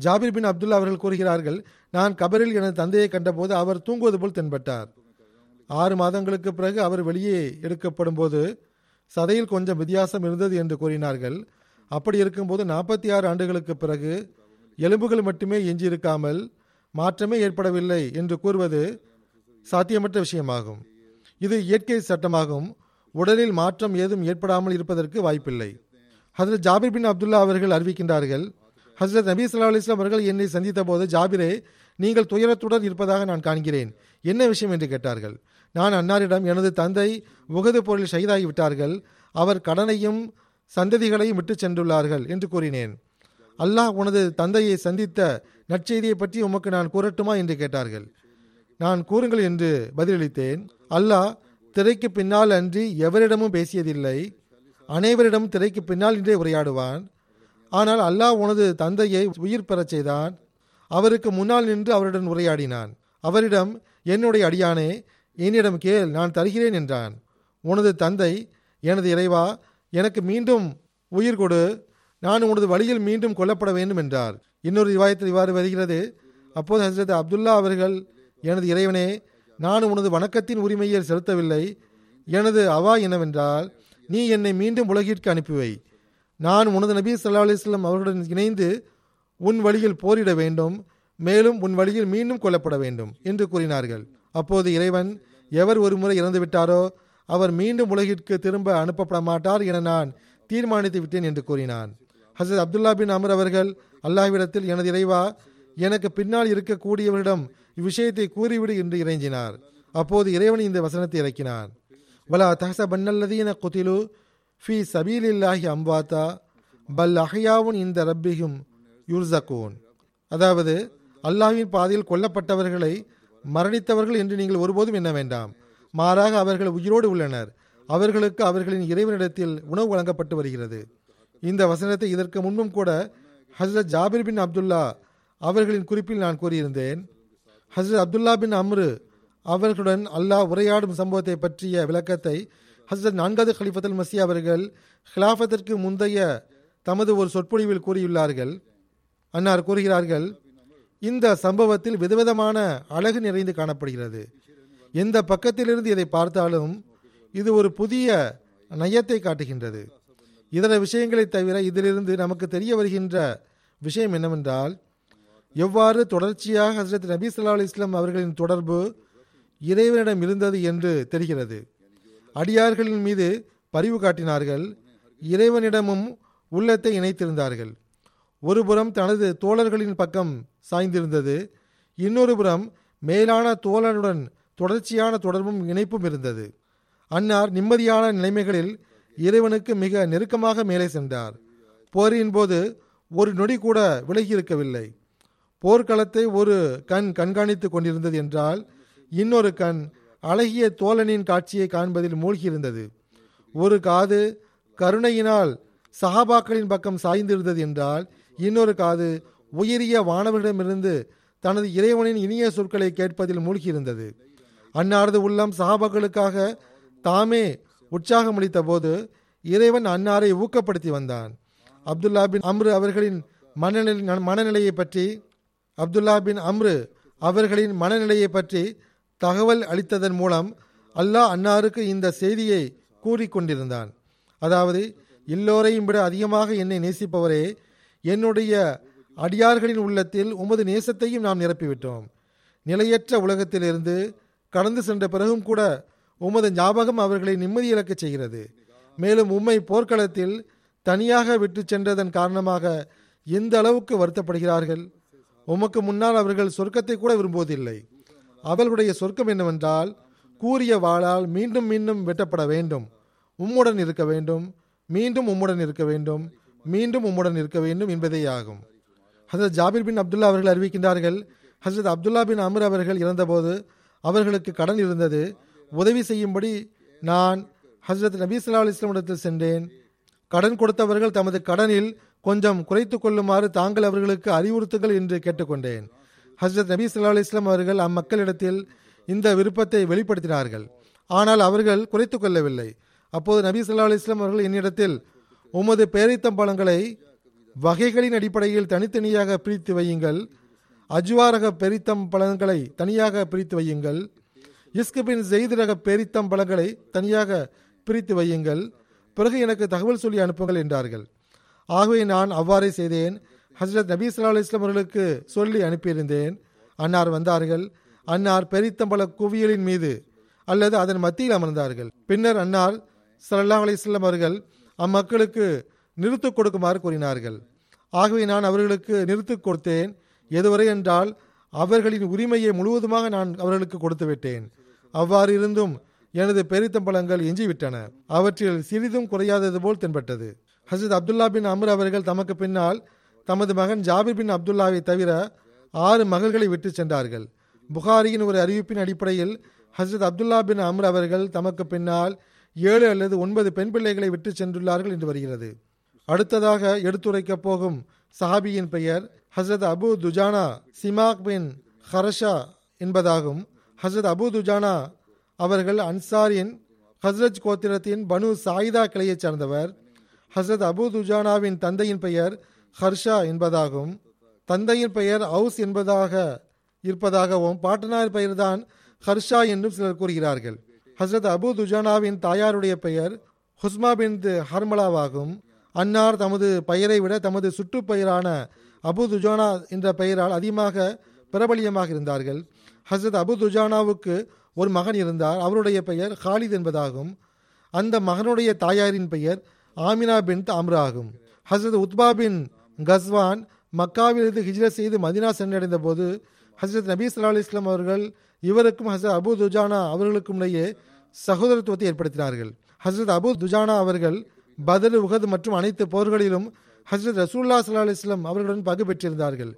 ஜாபிர் பின் அப்துல்லா அவர்கள் கூறுகிறார்கள் நான் கபரில் எனது தந்தையை கண்டபோது அவர் தூங்குவது போல் தென்பட்டார். ஆறு மாதங்களுக்கு பிறகு அவர் வெளியே எடுக்கப்படும் போது சதையில் கொஞ்சம் வித்தியாசம் இருந்தது என்று கூறினார்கள். அப்படி இருக்கும்போது நாற்பத்தி ஆறு ஆண்டுகளுக்கு பிறகு எலும்புகள் மட்டுமே எஞ்சியிருக்காமல் மாற்றமே ஏற்படவில்லை என்று கூறுவது சாத்தியமற்ற விஷயமாகும். இது இயற்கை சட்டமாகும். உடலில் மாற்றம் ஏதும் ஏற்படாமல் இருப்பதற்கு வாய்ப்பில்லை. ஹசரத் ஜாபிர் பின் அப்துல்லா அவர்கள் அறிவிக்கின்றார்கள் ஹசரத் நபி சல்லா அலிஸ்லாம் அவர்கள் என்னை சந்தித்த போது ஜாபிரே நீங்கள் துயரத்துடன் இருப்பதாக நான் காண்கிறேன். என்ன விஷயம்? என்று கேட்டார்கள். நான் அன்னாரிடம் எனது தந்தை உகது பொருள் ஷைதாகி விட்டார்கள். அவர் கடனையும் சந்ததிகளையும் விட்டு சென்றுள்ளார்கள் என்று கூறினேன். அல்லாஹ் உனது தந்தையை சந்தித்த நற்செய்தியை பற்றி உமக்கு நான் கூறட்டுமா என்று கேட்டார்கள். நான் கூறுங்கள் என்று பதிலளித்தேன். அல்லாஹ் திரைக்கு பின்னால் அன்றி எவரிடமும் பேசியதில்லை. அனைவரிடம் திரைக்கு பின்னால் நின்றே உரையாடுவான். ஆனால் அல்லாஹ் உனது தந்தையை உயிர் பெறச் செய்தான். அவருக்கு முன்னால் நின்று அவருடன் உரையாடினான். அவரிடம் என்னுடைய அடியானே என்னிடம் கேள் நான் தருகிறேன் என்றான். உனது தந்தை எனது இறைவா எனக்கு மீண்டும் உயிர் கொடு. நான் உனது வழியில் மீண்டும் கொல்லப்பட வேண்டும் என்றார். இன்னொரு ரிவாயத்தில் இவ்வாறு வருகிறது. அப்போது ஹசரத் அப்துல்லா அவர்கள் எனது இறைவனே நான் உனது வணக்கத்தின் உரிமையை செலுத்தவில்லை. எனது அவா என்னவென்றால் நீ என்னை மீண்டும் உலகிற்கு அனுப்பிவை. நான் உனது நபி சல்லா அலிஸ்லாம் அவர்களுடன் இணைந்து உன் வழியில் போரிட வேண்டும். மேலும் உன் வழியில் மீண்டும் கொல்லப்பட வேண்டும் என்று கூறினார்கள். அப்போது இறைவன் எவர் ஒரு முறை இறந்து விட்டாரோ அவர் மீண்டும் உலகிற்கு திரும்ப அனுப்பப்பட மாட்டார் என நான் தீர்மானித்து விட்டேன் என்று கூறினான். ஹசரத் அப்துல்லா பின் அமர் அவர்கள் அல்லாஹ்விடத்தில் எனது இறைவா எனக்கு பின்னால் இருக்கக்கூடியவரிடம் இவ்விஷயத்தை கூறிவிடு என்று இறைஞ்சினார். அப்போது இறைவன் இந்த வசனத்தை இறக்கினார் வலா தஹச பன்னல்லதீன குதிலு ஃபி சபீலில்லாஹி அம்பாத்தா பல் அஹ்யாவுன் இந்த ரப்பிகும் யுர்சகூன் அதாவது அல்லாஹ்வின் பாதையில் கொல்லப்பட்டவர்களை மரணித்தவர்கள் என்று நீங்கள் ஒருபோதும் எண்ண வேண்டாம். மாறாக அவர்கள் உயிரோடு உள்ளனர். அவர்களுக்கு அவர்களின் இறைவனிடத்தில் உணவு வழங்கப்பட்டு வருகிறது. இந்த வசனத்தை இதற்கு முன்பும் கூட ஹசரத் ஜாபிர் பின் அப்துல்லா அவர்களின் குறிப்பில் நான் கூறியிருந்தேன். ஹசரத் அப்துல்லா பின் அம்ரு அவர்களுடன் அல்லாஹ் உரையாடும் சம்பவத்தை பற்றிய விளக்கத்தை ஹசரத் நான்காவது ஹலிஃபத்துல் மசி அவர்கள் ஹிலாஃபத்திற்கு முந்தைய தமது ஒரு சொற்பொழிவில் கூறியுள்ளார்கள். அன்னார் கூறுகிறார்கள் இந்த சம்பவத்தில் விதவிதமான அழகு நிறைந்து காணப்படுகிறது. எந்த பக்கத்திலிருந்து இதை பார்த்தாலும் இது ஒரு புதிய நயத்தை காட்டுகின்றது. இதர விஷயங்களை தவிர இதிலிருந்து நமக்கு தெரிய வருகின்ற விஷயம் என்னவென்றால் எவ்வாறு தொடர்ச்சியாக ஹசரத் நபி சொல்லா இஸ்லாம் அவர்களின் தொடர்பு இறைவனிடம் இருந்தது என்று தெரிகிறது. அடியார்களின் மீது பரிவு காட்டினார்கள் இறைவனிடமும் உள்ளத்தை இணைத்திருந்தார்கள். ஒருபுறம் தனது தோழர்களின் பக்கம் சாய்ந்திருந்தது இன்னொரு புறம் மேலான தோழனுடன் தொடர்ச்சியான தொடர்பும் இணைப்பும் இருந்தது. அன்னார் நிம்மதியான நிலைமைகளில் இறைவனுக்கு மிக நெருக்கமாக மேலே சென்றார். போரின் போது ஒரு நொடி கூட விலகி இருக்கவில்லை போர்க்களத்தை ஒரு கண் கண்காணித்துக் கொண்டிருந்தது என்றால் இன்னொரு கண் அழகிய தோழனின் காட்சியை காண்பதில் மூழ்கியிருந்தது. ஒரு காது கருணையினால் சஹாபாக்களின் பக்கம் சாய்ந்திருந்தது என்றால் இன்னொரு காது உயரிய வானவரிடமிருந்து தனது இறைவனின் இனிய சொற்களை கேட்பதில் மூழ்கியிருந்தது. அன்னாரது உள்ளம் சஹாபாக்களுக்காக தாமே உற்சாகமளித்த போது இறைவன் அன்னாரை ஊக்கப்படுத்தி வந்தான். அப்துல்லா பின் அம்ரு அவர்களின் மனநிலை மனநிலையை பற்றி அப்துல்லா பின் அம்ரு அவர்களின் மனநிலையை பற்றி தகவல் அளித்ததன் மூலம் அல்லாஹ் அன்னாருக்கு இந்த செய்தியை கூறிக்கொண்டிருந்தான் அதாவது எல்லோரையும் விட அதிகமாக என்னை நேசிப்பவரே என்னுடைய அடியார்களின் உள்ளத்தில் உமது நேசத்தையும் நாம் நிரப்பிவிட்டோம். நிலையற்ற உலகத்திலிருந்து கடந்து சென்ற பிறகும் கூட உமது ஞாபகம் அவர்களை நிம்மதி இழக்க செய்கிறது. மேலும் உம்மை போர்க்களத்தில் தனியாக விட்டு சென்றதன் காரணமாக எந்த அளவுக்கு வருத்தப்படுகிறார்கள்? உமக்கு முன்னால் அவர்கள் சொர்க்கத்தை கூட விரும்புவதில்லை. அவர்களுடைய சொர்க்கம் என்னவென்றால் கூறிய வாளால் மீண்டும் மீண்டும் வெட்டப்பட வேண்டும். உம்முடன் இருக்க வேண்டும். மீண்டும் உம்முடன் இருக்க வேண்டும். மீண்டும் உம்முடன் இருக்க வேண்டும் என்பதே ஆகும் ஹசரத் ஜாபிர் பின் அப்துல்லா அவர்கள் அறிவிக்கின்றார்கள் ஹசரத் அப்துல்லா பின் அமர் அவர்கள் இறந்தபோது அவர்களுக்கு கடன் இருந்தது. உதவி செய்யும்படி நான் ஹசரத் நபீ சல்லா அலைஹி இடத்தில் சென்றேன். கடன் கொடுத்தவர்கள் தமது கடனில் கொஞ்சம் குறைத்து கொள்ளுமாறு தாங்கள் அவர்களுக்கு அறிவுறுத்துங்கள் என்று கேட்டுக்கொண்டேன். ஹசரத் நபீ சல்லா அலிஸ்லாம் அவர்கள் அம்மக்களிடத்தில் இந்த விருப்பத்தை வெளிப்படுத்தினார்கள். ஆனால் அவர்கள் குறைத்து கொள்ளவில்லை. அப்போது நபி ஸல்லல்லாஹு அலிஸ்லாம் அவர்கள் என்னிடத்தில் உமது பேரித்தம்பழங்களை வகைகளின் அடிப்படையில் தனித்தனியாக பிரித்து வையுங்கள். அஜ்வாரக பெரித்தம் பழங்களை தனியாக பிரித்து வையுங்கள். இஸ்குபின் ஜெயித் ரக பெரித்தம் பழங்களை தனியாக பிரித்து வையுங்கள். பிறகு எனக்கு தகவல் சொல்லி அனுப்புங்கள் என்றார்கள். ஆகவே நான் அவ்வாறே செய்தேன். ஹசரத் நபீ சல்லா அலைஹி அவர்களுக்கு சொல்லி அனுப்பியிருந்தேன். அன்னார் வந்தார்கள். அன்னார் பெரித்தம்பல குவியலின் மீது அல்லது அதன் மத்தியில் அமர்ந்தார்கள். பின்னர் அன்னார் ஸல்லல்லாஹு அலிஸ்லாம் அவர்கள் அம்மக்களுக்கு நிறுத்து கொடுக்குமாறு கூறினார்கள். ஆகவே நான் அவர்களுக்கு நிறுத்து கொடுத்தேன். எதுவரை என்றால் அவர்களின் உரிமையை முழுவதுமாக நான் அவர்களுக்கு கொடுத்து விட்டேன் அவ்வாறு இருந்தும் எனது பெரித்தம்பழங்கள் எஞ்சிவிட்டன. அவற்றில் சிறிதும் குறையாதது போல் தென்பட்டது. ஹசரத் அப்துல்லா பின் அமர் அவர்கள் தமக்கு பின்னால் தமது மகன் ஜாபிர் பின் அப்துல்லாவை தவிர ஆறு மகள்களை விட்டு சென்றார்கள். புகாரியின் ஒரு அறிவிப்பின் அடிப்படையில் ஹசரத் அப்துல்லா பின் அமர் அவர்கள் தமக்கு பின்னால் ஏழு அல்லது ஒன்பது பெண் பிள்ளைகளை விட்டு சென்றுள்ளார்கள் என்று வருகிறது. அடுத்ததாக எடுத்துரைக்கப் போகும் சஹாபியின் பெயர் ஹசரத் அபு துஜானா சிமாக் பின் ஹரஷா என்பதாகும். ஹசரத் அபு துஜானா அவர்கள் அன்சாரின் ஹஸ்ரத் கோத்திரத்தின் பனு சாயிதா கிளையைச் சார்ந்தவர். ஹசரத் அபு துஜானாவின் தந்தையின் பெயர் ஹர்ஷா என்பதாகும். தந்தையின் பெயர் அவுஸ் என்பதாக இருப்பதாகவும் பாட்டனார் பெயர்தான் ஹர்ஷா என்றும் சிலர் கூறுகிறார்கள். ஹசரத் அபு துஜானாவின் தாயாருடைய பெயர் ஹுஸ்மா பின் ஹர்மலாவாகும். அன்னார் தமது பெயரை விட தமது சுற்றுப்பெயரான அபு துஜானா என்ற பெயரால் அதிகமாக பிரபலியமாக இருந்தார்கள். ஹசரத் அபு துஜானாவுக்கு ஒரு மகன் இருந்தார். அவருடைய பெயர் ஹாலித் என்பதாகும். அந்த மகனுடைய தாயாரின் பெயர் ஆமினா பின் அம்ரா ஆகும். ஹசரத் உத்பா பின் கஸ்வான் மக்காவிலிருந்து ஹிஜ்ரத் செய்து மதினா சென்றடைந்த போது ஹசரத் நபீ சல்லா அலி இஸ்லாம் அவர்கள் இவருக்கும் ஹசரத் அபு துஜானா அவர்களுக்கும் இடையே சகோதரத்துவத்தை ஏற்படுத்தினார்கள். ஹசரத் அபு துஜானா அவர்கள் பதர் உகது மற்றும் அனைத்து போர்களிலும் ஹசரத் ரசூல்லா சல்லா அலைஹி அவர்களுடன் பங்கு பெற்றிருந்தார்கள்.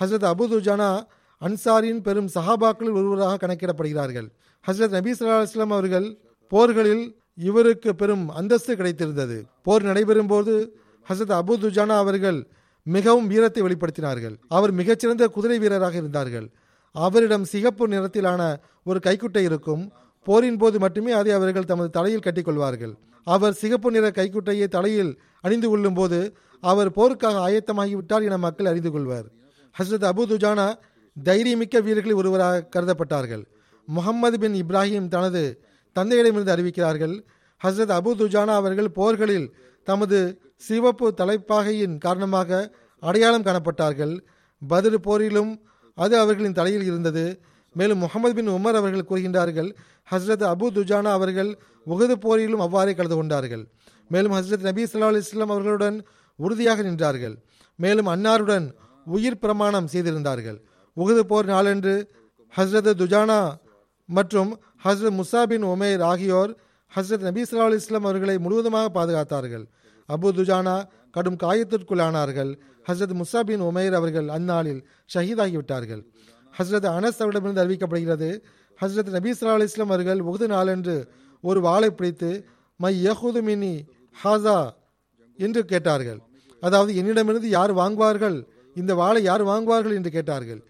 ஹசரத் அபுதுஜானா அன்சாரின் பெரும் சஹாபாக்களில் ஒருவராக கணக்கிடப்படுகிறார்கள். ஹசரத் நபி சல்லா அலுவலாம் அவர்கள் போர்களில் இவருக்கு பெரும் அந்தஸ்து கிடைத்திருந்தது. போர் நடைபெறும் போது ஹசரத் அபுதுஜானா அவர்கள் மிகவும் வீரத்தை வெளிப்படுத்தினார்கள். அவர் மிகச்சிறந்த குதிரை வீரராக இருந்தார்கள். அவரிடம் சிகப்பு நிறத்திலான ஒரு கைக்குட்டை இருக்கும். போரின் போது மட்டுமே அதை அவர்கள் தமது தலையில் கட்டிக்கொள்வார்கள். அவர் சிகப்பு நிற கைக்குட்டையை தலையில் அணிந்து கொள்ளும் போது அவர் போருக்காக ஆயத்தமாகிவிட்டார் என மக்கள் அறிந்து கொள்வர். ஹசரத் அபு துஜானா தைரியமிக்க வீரர்களில் ஒருவராக கருதப்பட்டார்கள். முகமது பின் இப்ராஹிம் தனது தந்தையிடமிருந்து அறிவிக்கிறார்கள் ஹசரத் அபு துஜானா அவர்கள் போர்களில் தமது சிவப்பு தலைப்பாகையின் காரணமாக அடையாளம் காணப்பட்டார்கள். பதில் போரிலும் அது அவர்களின் தலையில் இருந்தது. மேலும் முகமது பின் உமர் அவர்கள் கூறுகின்றார்கள் ஹசரத் அபு துஜானா அவர்கள் உகது போரிலும் அவ்வாறே கலந்து கொண்டார்கள். மேலும் ஹசரத் நபி ஸல்லல்லாஹு அலைஹி அவர்களுடன் உறுதியாக நின்றார்கள். மேலும் அன்னாருடன் உயிர் பிரமாணம் செய்திருந்தார்கள். உகது போர் நாளன்று ஹஸ்ரத் துஜானா மற்றும் ஹஸ்ரத் முசா பின் உமேர் ஆகியோர் ஹஸ்ரத் நபி ஸல்லல்லாஹு அலைஹி அவர்களை முழுவதுமாக பாதுகாத்தார்கள். அபு துஜானா கடும் காயத்திற்குள்ளானார்கள். ஹஸ்ரத் முசா பின் உமேர் அவர்கள் அந்நாளில் ஷஹீதாகிவிட்டார்கள். ஹஸ்ரத் அனஸ் அவரிடமிருந்து அறிவிக்கப்படுகிறது. ஹஸ்ரத் நபி ஸல்லல்லாஹு அலைஹி அவர்கள் உகது நாளன்று ஒரு வாளை பிடித்து மை யஹூது மினி ஹாசா என்று கேட்டார்கள். அதாவது என்னிடமிருந்து யார் வாங்குவார்கள்? இந்த வாளை யார் வாங்குவார்கள்? என்று கேட்டார்கள்.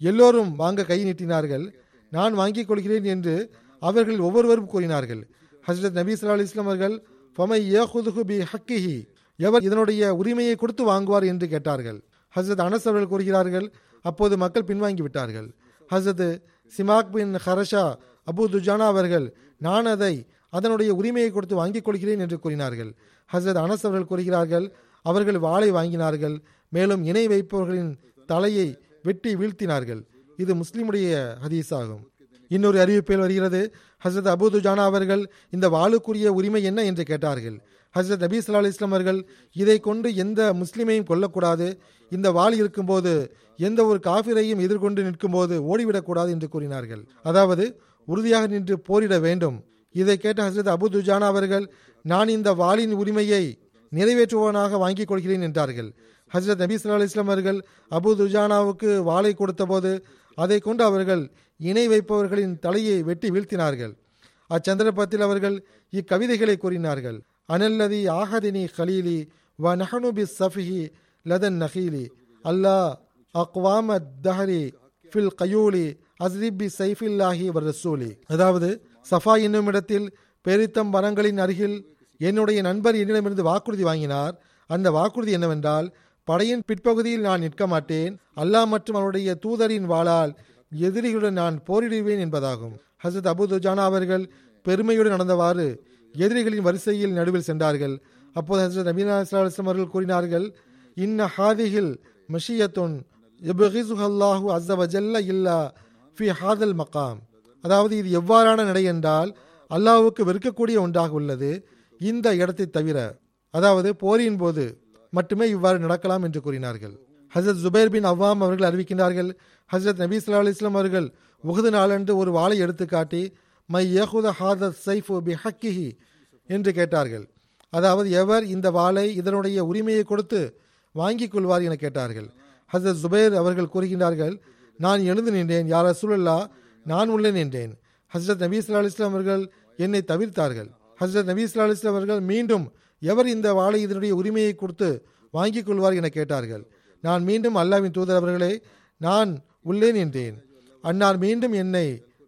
எல்லோரும் வாங்க கை நீட்டினார்கள். நான் வாங்கிக் கொள்கிறேன் என்று அவர்கள் ஒவ்வொருவரும் கூறினார்கள். ஹசரத் நபி ஸல்லல்லாஹு இஸ்லாம் அவர்கள் ஃபமை யஹுதுஹு பி ஹக்கிஹி எவர் இதனுடைய உரிமையை கொடுத்து வாங்குவார் என்று கேட்டார்கள். ஹசரத் அனஸ் அவர்கள் கூறுகிறார்கள் அப்போது மக்கள் பின்வாங்கி விட்டார்கள் ஹசரத் சிமாக் பின் ஹரஷா அபு துஜானா அவர்கள் நான் அதை அதனுடைய உரிமையை கொடுத்து வாங்கிக் கொள்கிறேன் என்று கூறினார்கள். ஹசரத் அனஸ் அவர்கள் கூறுகிறார்கள் அவர்கள் வாளை வாங்கினார்கள் மேலும் இணை வைப்பவர்களின் தலையை வெட்டி வீழ்த்தினார்கள். இது முஸ்லிமுடைய ஹதீஸ் ஆகும் இன்னொரு அறிவிப்பில் வருகிறது ஹசரத் அபுதுஜானா அவர்கள் இந்த வாளுக்குரிய உரிமை என்ன? என்று கேட்டார்கள். ஹசரத் நபி சல்லா அலைஹி அவர்கள் இதை கொண்டு எந்த முஸ்லீமையும் கொல்லக்கூடாது. இந்த வாள் இருக்கும்போது எந்த ஒரு காஃபிரையும் எதிர்கொண்டு நிற்கும்போது ஓடிவிடக்கூடாது என்று கூறினார்கள். அதாவது உறுதியாக நின்று போரிட வேண்டும். இதை கேட்ட ஹசரத் அபு துஜானா அவர்கள் நான் இந்த வாளின் உரிமையை நிறைவேற்றுவனாக வாங்கிக் கொள்கிறேன் என்றார்கள். ஹசரத் நபி சொல்லா இஸ்லாம் அவர்கள் அபு துஜானாவுக்கு வாளை கொடுத்தபோது அதை கொண்டு அவர்கள் இணை வைப்பவர்களின் தலையை வெட்டி வீழ்த்தினார்கள். அச்சந்தர்ப்பத்தில் அவர்கள் இக்கவிதைகளை கூறினார்கள். அனல்லதி ஆஹதினி ஹலீலி வ நஹனு பி சஃபிஹி லதன் நஹீலி அல்லாஹ் அக்வாம தஹரி ஃபில் கயூலி அஸ்ரிபி சைஃபில்லாஹி வ ரசூலி. அதாவது சஃபா என்னும் இடத்தில் பெரித்தம் மரங்களின் அருகில் என்னுடைய நண்பர் என்னிடமிருந்து வாக்குறுதி வாங்கினார். அந்த வாக்குறுதி என்னவென்றால் படையின் பிற்பகுதியில் நான் நிற்க மாட்டேன். அல்லாஹ் மற்றும் அவருடைய தூதரின் வாளால் எதிரிகளுடன் நான் போரிடுவேன் என்பதாகும். ஹசரத் அபு துஜானா அவர்கள் பெருமையுடன் நடந்தவாறு எதிரிகளின் வரிசையில் நடுவில் சென்றார்கள். அப்போது ஹசரத் நபீனா இஸ்லாம் அவர்கள் கூறினார்கள் இன்ன ஹாதிஹில் மஷியத்துன் அல்லாஹு அஸ்ஸவஜல்ல இல்லா ஃபி ஹாதல் அதாவது இது எவ்வாறான நடை என்றால் அல்லாஹுக்கு வெறுக்கக்கூடிய ஒன்றாக உள்ளது இந்த இடத்தை தவிர. அதாவது போரின் போது மட்டுமே இவ்வாறு நடக்கலாம் என்று கூறினார்கள். ஹசரத் ஜுபைர் பின் அவ்வாம் அவர்கள் அறிவிக்கின்றார்கள் ஹசரத் நபி சொல்லா அலிஸ்லாம் அவர்கள் உகது நாளன்று ஒரு வாளை எடுத்து காட்டி மை யகுத ஹாதத் சைஃபு பி ஹக்கிஹி என்று கேட்டார்கள். அதாவது எவர் இந்த வாளை இதனுடைய உரிமையை கொடுத்து வாங்கிக் கொள்வார் என கேட்டார்கள். ஹசரத் ஜுபைர் அவர்கள் கூறுகின்றார்கள் நான் எழுந்து நின்றேன் யார் அசூலல்லா நான் உள்ளே நின்றேன். ஹசரத் நபீ சொல்லா அலிஸ்லாம் அவர்கள் என்னை தவிர்த்தார்கள். ஹசரத் நபீ சொல்லா அலிஸ்லாம் அவர்கள் மீண்டும் எவர் இந்த வாளை இதனுடைய உரிமையை கொடுத்து வாங்கிக் கொள்வார் என கேட்டார்கள். நான் மீண்டும் அல்லாவின் தூதர் அவர்களே நான் உள்ளே நின்றேன். அன்னார் மீண்டும் என்னை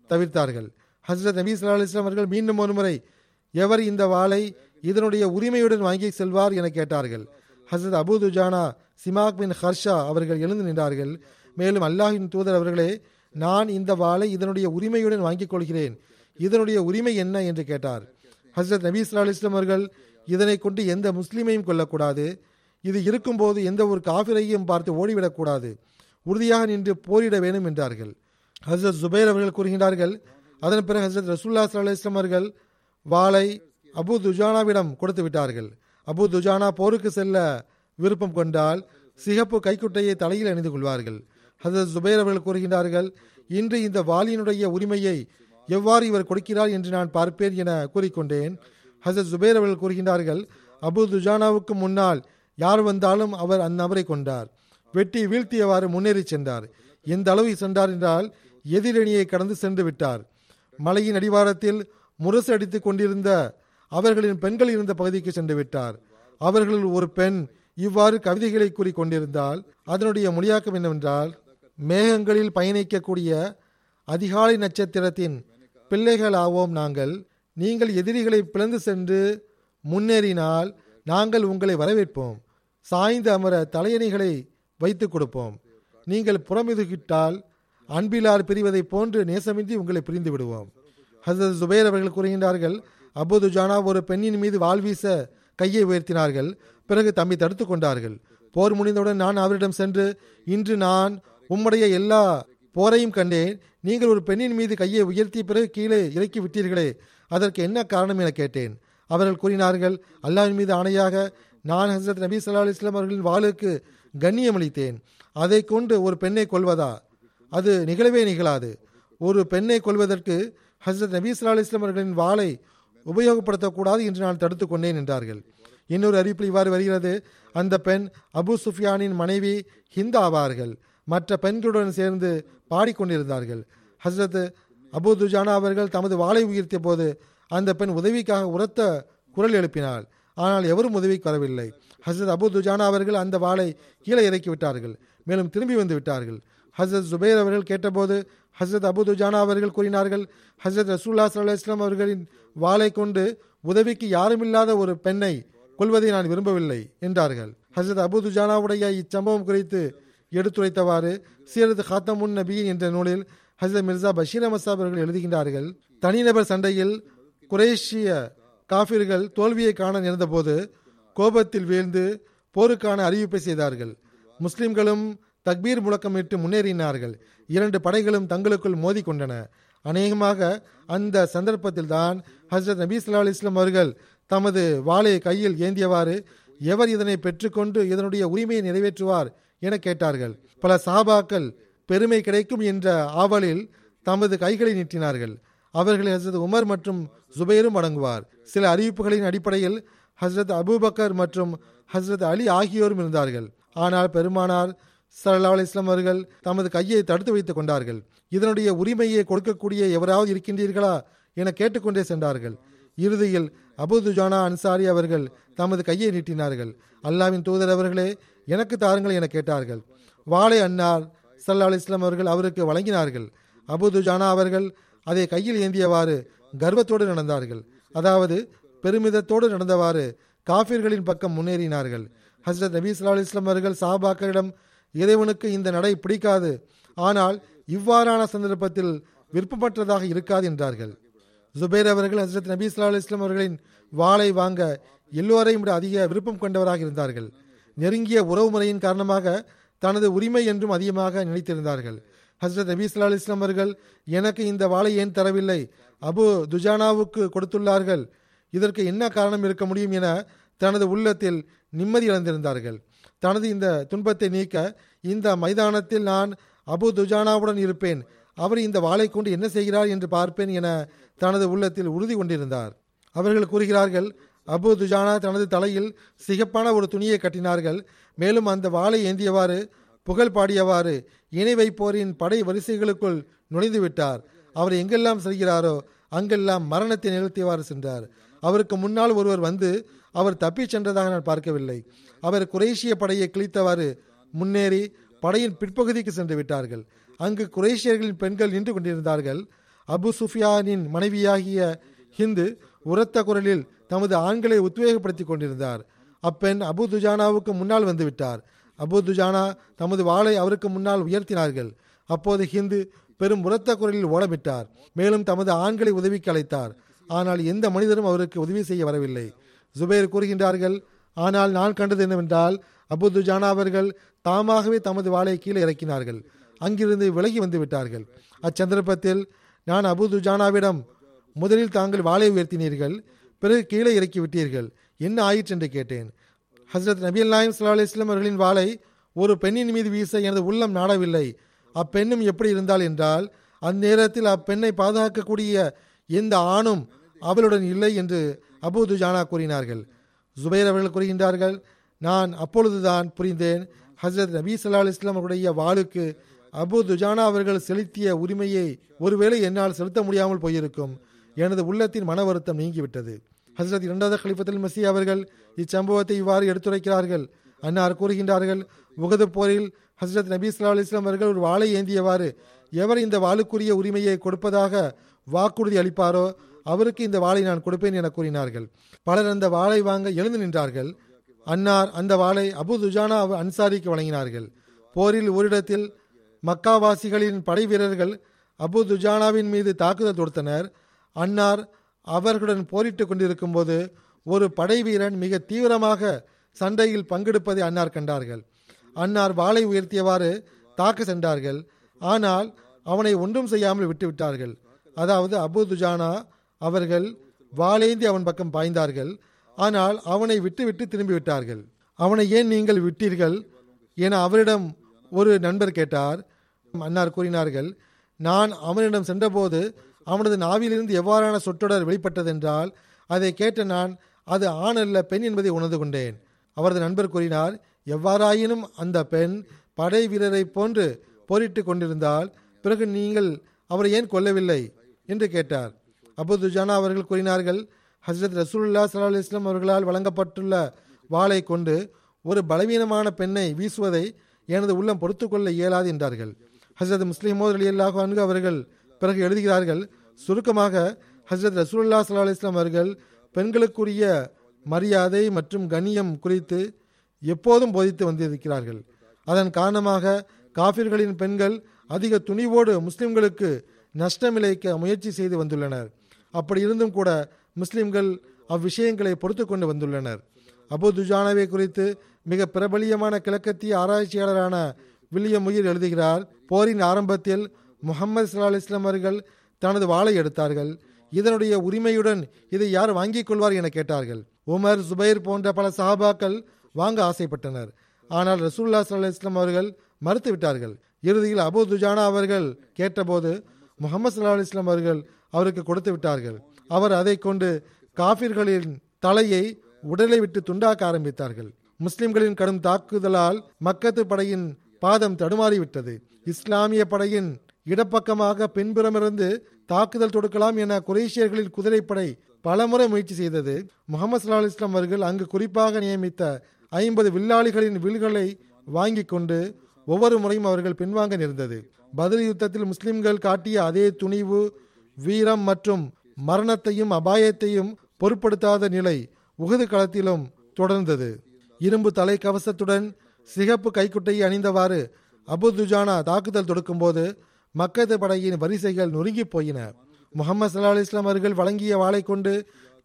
தவிர்த்தார்கள். ஹசரத் நபீ சல்லா அலிஸ்லாம் அவர்கள் மீண்டும் ஒருமுறை எவர் இந்த வாளை இதனுடைய உரிமையுடன் வாங்கி செல்வார் என கேட்டார்கள். ஹசரத் அபு துஜானா சிமாக் பின் ஹர்ஷா அவர்கள் எழுந்து நின்றார்கள். மேலும் அல்லாஹின் தூதர் அவர்களே நான் இந்த வாளை இதனுடைய உரிமையுடன் வாங்கிக் கொள்கிறேன். இதனுடைய உரிமை என்ன? என்று கேட்டார். ஹசரத் நபீ சல்லா அலிஸ்லாம் அவர்கள் இதனை கொண்டு எந்த முஸ்லீமையும் கொல்லக்கூடாது. இது இருக்கும்போது எந்த ஒரு காஃபிரையும் பார்த்து ஓடிவிடக்கூடாது. உறுதியாக நின்று போரிட வேண்டும் என்றார்கள். ஹசரத் ஜுபைர் அவர்கள் கூறுகின்றார்கள் அதன் பிறகு ஹசரத் ரசூல்லா சல்லா இஸ்லாம் அவர்கள் வாளை அபு துஜானாவிடம் கொடுத்து விட்டார்கள். அபு துஜானா போருக்கு செல்ல விருப்பம் கொண்டால் சிகப்பு கைக்குட்டையை தலையில் அணிந்து கொள்வார்கள். ஹசரத் ஜுபைர் அவர்கள் கூறுகின்றார்கள் இன்று இந்த வாளினுடைய உரிமையை எவ்வாறு இவர் கொடுக்கிறார் என்று நான் பார்ப்பேன் என கூறிக்கொண்டேன். ஹசரத் ஜுபேர் அவர்கள் கூறுகின்றார்கள் அபு துஜானாவுக்கு முன்னால் யார் வந்தாலும் அவர் அந்நபரை கொண்டார். வெட்டி வீழ்த்தியவாறு முன்னேறி சென்றார். எந்த அளவு சென்றார் என்றால் எதிரணியை கடந்து சென்று விட்டார். மலையின் அடிவாரத்தில் முரசு அடித்துக் கொண்டிருந்த அவர்களின் பெண்கள் இருந்த பகுதிக்கு சென்று விட்டார். அவர்களில் ஒரு பெண் இவ்வாறு கவிதைகளை கூறி கொண்டிருந்தால் அதனுடைய மொழியாக்கம் என்னவென்றால் மேகங்களில் பயணிக்கக்கூடிய அதிகாலை நட்சத்திரத்தின் பிள்ளைகள் ஆவோம் நாங்கள். நீங்கள் எதிரிகளை பிளந்து சென்று முன்னேறினால் நாங்கள் உங்களை வரவேற்போம். சாய்ந்து அமர தலையணிகளை வைத்துக் கொடுப்போம். நீங்கள் புறமிதுகிட்டால் அன்பிலார் பிரிவதைப் போன்று நேசமின்றி உங்களை பிரிந்து விடுவோம். ஹசரத் ஜுபேர் அவர்கள் கூறுகின்றார்கள் அபுது ஜானா ஒரு பெண்ணின் மீது வாழ்வீச கையை உயர்த்தினார்கள். பிறகு தம்மை தடுத்து கொண்டார்கள். போர் முடிந்தவுடன் நான் அவரிடம் சென்று இன்று நான் உம்முடைய எல்லா போரையும் கண்டேன். நீங்கள் ஒரு பெண்ணின் மீது கையை உயர்த்திய பிறகு கீழே இறக்கி விட்டீர்களே. அதற்கு என்ன காரணம் என கேட்டேன். அவர்கள் கூறினார்கள் அல்லாஹின் மீது ஆணையாக நான் ஹசரத் நபி சல்லா அலிஸ்லாம் அவர்களின் வாளுக்கு கண்ணியம் அளித்தேன். அதை கொண்டு ஒரு பெண்ணை கொள்வதா அது நிகழவே நிகழாது. ஒரு பெண்ணை கொள்வதற்கு ஹசரத் நபீ சல்லா அலிஸ்லாம் அவர்களின் வாளை உபயோகப்படுத்தக்கூடாது என்று நான் தடுத்து கொண்டேன் என்றார்கள். இன்னொரு அறிவிப்பில் இவ்வாறு வருகிறது. அந்த பெண் அபு சுஃபியானின் மனைவி ஹிந்த ஆவார்கள் மற்ற பெண்களுடன் சேர்ந்து பாடிக்கொண்டிருந்தார்கள். ஹசரத் அபு துஜானா அவர்கள் தமது வாளை உயர்த்திய போது அந்த பெண் உதவிக்காக உரத்த குரல் எழுப்பினாள். ஆனால் எவரும் உதவிக்கு வரவில்லை. ஹசரத் அபு துஜானா அவர்கள் அந்த வாளை கீழே இறக்கி விட்டார்கள். மேலும் திரும்பி வந்து விட்டார்கள். ஹசரத் ஜுபைர் அவர்கள் கேட்டபோது ஹசரத் அபுது ஜானா அவர்கள் கூறினார்கள் ஹசரத் ரசூல்லா சல்லா இஸ்லாம் அவர்களின் வாளை கொண்டு உதவிக்கு யாருமில்லாத ஒரு பெண்ணை கொள்வதை நான் விரும்பவில்லை என்றார்கள். ஹசரத் அபுது ஜானாவுடைய இச்சம்பவம் குறித்து எடுத்துரைத்தவாறு சீரத் ஹாத்தமுன் நபியின் என்ற நூலில் ஹசரத் மிர்சா பஷீர் அமசாப் அவர்கள் எழுதுகின்றார்கள். தனிநபர் சண்டையில் குரேஷிய காபிர்கள் தோல்வியை காண நேர்ந்தபோது கோபத்தில் வீழ்ந்து போருக்கான அறிவிப்பை செய்தார்கள். முஸ்லிம்களும் தக்பீர் முழக்கமிட்டு முன்னேறினார்கள். இரண்டு படைகளும் தங்களுக்குள் மோதி கொண்டன அநேகமாக அந்த சந்தர்ப்பத்தில் தான் ஹசரத் நபி சொல்லா இஸ்லாம் அவர்கள் தமது வாளை கையில் ஏந்தியவாறு எவர் இதனை பெற்றுக்கொண்டு இதனுடைய உரிமையை நிறைவேற்றுவார்? என கேட்டார்கள். பல சாபாக்கள் பெருமை கிடைக்கும் என்ற ஆவலில் தமது கைகளை நீட்டினார்கள். அவர்களை ஹசரத் உமர் மற்றும் ஜுபைரும் அடங்குவார். சில அறிவிப்புகளின் அடிப்படையில் ஹஸ்ரத் அபூபக்கர் மற்றும் ஹஸ்ரத் அலி ஆகியோரும் இருந்தார்கள். ஆனால் பெருமானார் சல்லா இஸ்லாம் அவர்கள் தமது கையை தடுத்து வைத்துக் கொண்டார்கள். இதனுடைய உரிமையை கொடுக்கக்கூடிய எவராவது இருக்கின்றீர்களா என கேட்டுக்கொண்டே சென்றார்கள். இறுதியில் அபுதுஜானா அன்சாரி அவர்கள் தமது கையை நீட்டினார்கள். அல்லாவின் தூதர் அவர்களே எனக்கு தாருங்கள் என கேட்டார்கள். வாழை அன்னார் சல்லா இஸ்லாம் அவர்கள் அவருக்கு வழங்கினார்கள். அபுதுஜானா அவர்கள் அதை கையில் ஏந்தியவாறு கர்வத்தோடு நடந்தார்கள். அதாவது பெருமிதத்தோடு நடந்தவாறு காஃபிர்களின் பக்கம் முன்னேறினார்கள். ஹசரத் நபி சொல்லா இஸ்லாம் அவர்கள் சாபாக்களிடம் இறைவனுக்கு இந்த நடை பிடிக்காது. ஆனால் இவ்வாறான சந்தர்ப்பத்தில் விருப்பமற்றதாக இருக்காது என்றார்கள். ஜுபேர் அவர்கள் ஹசரத் நபி சொல்லா இஸ்லாம் அவர்களின் வாளை வாங்க எல்லோரையும் விட அதிக விருப்பம் கொண்டவராக இருந்தார்கள். நெருங்கிய உறவு முறையின் காரணமாக தனது உரிமை என்றும் அதிகமாக நினைத்திருந்தார்கள். ஹசரத் நபி சொல்லா இஸ்லாம் அவர்கள் எனக்கு இந்த வாளை ஏன் தரவில்லை? அபு துஜானாவுக்கு கொடுத்துள்ளார்கள். இதற்கு என்ன காரணம் இருக்க முடியும் என தனது உள்ளத்தில் நிம்மதி இழந்திருந்தார்கள். தனது இந்த துன்பத்தை நீக்க இந்த மைதானத்தில் நான் அபு துஜானாவுடன் இருப்பேன். அவர் இந்த வாளை கொண்டு என்ன செய்கிறார் என்று பார்ப்பேன் என தனது உள்ளத்தில் உறுதி கொண்டிருந்தார். அவர்கள் கூறுகிறார்கள் அபு துஜானா தனது தலையில் சிகப்பான ஒரு துணியை கட்டினார்கள். மேலும் அந்த வாளை ஏந்தியவாறு புகழ் பாடியவாறு இணை வைப்போரின் படை வரிசைகளுக்குள் நுழைந்து விட்டார். அவர் எங்கெல்லாம் செல்கிறாரோ அங்கெல்லாம் மரணத்தை நிகழ்த்தியவாறு சென்றார். அவருக்கு முன்னால் ஒருவர் வந்து அவர் தப்பிச் சென்றதாக நான் பார்க்கவில்லை. அவர் குரேஷிய படையை கிழித்தவாறு முன்னேறி படையின் பிற்பகுதிக்கு சென்று விட்டார்கள். அங்கு குரேஷியர்களின் பெண்கள் நின்று கொண்டிருந்தார்கள். அபு சுஃபியானின் மனைவியாகிய ஹிந்து உரத்த குரலில் தமது ஆண்களை உத்வேகப்படுத்தி கொண்டிருந்தார். அப்பெண் அபு துஜானாவுக்கு முன்னால் வந்துவிட்டார் அபு துஜானா தமது வாளை அவருக்கு முன்னால் உயர்த்தினார்கள். அப்போது ஹிந்து பெரும் உரத்த குரலில் ஓடமிட்டார் மேலும் தமது ஆண்களை உதவிக்கு அழைத்தார். ஆனால் எந்த மனிதரும் அவருக்கு உதவி செய்ய வரவில்லை. ஜுபேர் கூறுகின்றார்கள் ஆனால் நான் கண்டது என்னவென்றால் அபுது ஜானா அவர்கள் தாமாகவே தமது வாளை கீழே இறக்கினார்கள். அங்கிருந்து விலகி வந்து விட்டார்கள். அச்சந்தர்ப்பத்தில் நான் அபுது ஜானாவிடம் முதலில் தாங்கள் வாளை உயர்த்தினீர்கள் பிறகு கீழே இறக்கி விட்டீர்கள். என்ன ஆயிற்று? என்று கேட்டேன். ஹசரத் நபி அல்லாஹிம் சல்லா இஸ்லாம் அவர்களின் வாளை ஒரு பெண்ணின் மீது வீச எனது உள்ளம் நாடவில்லை. அப்பெண்ணும் எப்படி இருந்தால் என்றால் அந்நேரத்தில் அப்பெண்ணை பாதுகாக்கக்கூடிய எந்த ஆணும் அவளுடன் இல்லை என்று அபு ஜானா கூறினார்கள். ஜுபைர் அவர்கள் கூறுகின்றார்கள் நான் அப்பொழுதுதான் புரிந்தேன். ஹசரத் நபி சல்லா இஸ்லாம் அவருடைய வாளுக்கு அபு துஜானா அவர்கள் செலுத்திய உரிமையை ஒருவேளை என்னால் செலுத்த முடியாமல் போயிருக்கும். எனது உள்ளத்தின் மன வருத்தம் நீங்கிவிட்டது. ஹசரத் இரண்டாவது கலிபத்தில் மசி அவர்கள் இச்சம்பவத்தை இவ்வாறு எடுத்துரைக்கிறார்கள். அன்னார் கூறுகின்றார்கள் உகது போரில் ஹசரத் நபி சொல்லா இஸ்லாம் அவர்கள் ஒரு வாளை ஏந்தியவாறு எவர் இந்த வாளுக்குரிய உரிமையை கொடுப்பதாக வாக்குறுதி அளிப்பாரோ? அவருக்கு இந்த வாளை நான் கொடுப்பேன் என கூறினார்கள். பலர் அந்த வாளை வாங்க எழுந்து நின்றார்கள். அன்னார் அந்த வாளை அபு துஜானா அன்சாரிக்கு வழங்கினார்கள். போரில் ஓரிடத்தில் மக்காவாசிகளின் படை வீரர்கள் அபு துஜானாவின் மீது தாக்குதல் தொடுத்தனர். அன்னார் அவர்களுடன் போரிட்டுக் கொண்டிருக்கும் போது ஒரு படை வீரன் மிக தீவிரமாக சண்டையில் பங்கெடுப்பதை அன்னார் கண்டார்கள். அன்னார் வாளை உயர்த்தியவாறு தாக்க சென்றார்கள். ஆனால் அவனை ஒன்றும் செய்யாமல் விட்டுவிட்டார்கள். அதாவது அபு துஜானா அவர்கள் வாளேந்தி அவன் பக்கம் பாய்ந்தார்கள். ஆனால் அவனை விட்டுவிட்டு திரும்பி விட்டார்கள் அவனை ஏன் நீங்கள் விட்டீர்கள்? என அவரிடம் ஒரு நண்பர் கேட்டார். அன்னார் கூறினார்கள் நான் அவனிடம் சென்றபோது அவனது நாவிலிருந்து எவ்வாறான சொற்றொடர் வெளிப்பட்டதென்றால் அதை கேட்ட நான் அது ஆண் அல்ல பெண் என்பதை உணர்ந்து கொண்டேன். அவரது நண்பர் கூறினார் எவ்வாறாயினும் அந்த பெண் படை வீரரை போன்று போரிட்டு கொண்டிருந்தால் பிறகு நீங்கள் அவரை ஏன் கொல்லவில்லை? என்று கேட்டார். அபு துஜானா அவர்கள் கூறினார்கள் ஹசரத் ரசூல்லா சல்லா இஸ்லாம் அவர்களால் வழங்கப்பட்டுள்ள வாளை கொண்டு ஒரு பலவீனமான பெண்ணை வீசுவதை எனது உள்ளம் பொறுத்துக்கொள்ள இயலாது என்றார்கள். ஹசரத் முஸ்லீம் அலி அல்லாஹு அன்கு அவர்கள் பிறகு எழுதுகிறார்கள் சுருக்கமாக ஹசரத் ரசூல்லா சல்லா அலுவலாம் அவர்கள் பெண்களுக்குரிய மரியாதை மற்றும் கண்ணியம் குறித்து எப்போதும் போதித்து வந்திருக்கிறார்கள். அதன் காரணமாக காபிர்களின் பெண்கள் அதிக துணிவோடு முஸ்லிம்களுக்கு நஷ்டமிழைக்க முயற்சி செய்து வந்துள்ளனர். அப்படி இருந்தும் கூட முஸ்லிம்கள் அவ்விஷயங்களை பொறுத்து கொண்டு வந்துள்ளனர். அபு துஜானவை குறித்து மிக பிரபலியமான கிழக்கத்திய ஆராய்ச்சியாளரான வில்லியம் உயிர் எழுதுகிறார் போரின் ஆரம்பத்தில் முகமது சல்லா இஸ்லாம் அவர்கள் தனது வாளை எடுத்தார்கள். இதனுடைய உரிமையுடன் இதை யார் வாங்கிக் கொள்வார் என கேட்டார்கள். உமர் சுபைர் போன்ற பல சஹாபாக்கள் வாங்க ஆசைப்பட்டனர். ஆனால் ரசூல்லா சல்லா இஸ்லாம் அவர்கள் மறுத்துவிட்டார்கள். இறுதியில் அபு துஜானா அவர்கள் கேட்டபோது முகமது சல்லா இஸ்லாம் அவர்கள் அவருக்கு கொடுத்து விட்டார்கள். அவர் அதை கொண்டு காபிர்களின் தலையை உடலை விட்டு துண்டாக்க ஆரம்பித்தார்கள். முஸ்லிம்களின் கடும் தாக்குதலால் மக்கத்து படையின் பாதம் தடுமாறிவிட்டது. இஸ்லாமிய படையின் இடப்பக்கமாக பின்புறமிருந்து தாக்குதல் தொடுக்கலாம் என குரேஷியர்களின் குதிரைப்படை பலமுறை முயற்சி செய்தது. முகமது சல்லா இஸ்லாம் அவர்கள் அங்கு குறிப்பாக நியமித்த ஐம்பது வில்லாளிகளின் வில்களை வாங்கி கொண்டு ஒவ்வொரு முறையும் அவர்கள் பின்வாங்க நேர்ந்தது. பதில் யுத்தத்தில் முஸ்லிம்கள் காட்டிய அதே துணிவு வீரம் மற்றும் மரணத்தையும் அபாயத்தையும் பொருட்படுத்தாத நிலை உகது களத்திலும் தொடர்ந்தது. இரும்பு தலை கவசத்துடன் சிகப்பு கைக்குட்டையை அணிந்தவாறு அபு துஜானா தாக்குதல் தொடுக்கும்போது மக்கது படையின் வரிசைகள் நொறுங்கி போயின. முகமது சல்லா இஸ்லாம் அவர்கள் வழங்கிய வாளை கொண்டு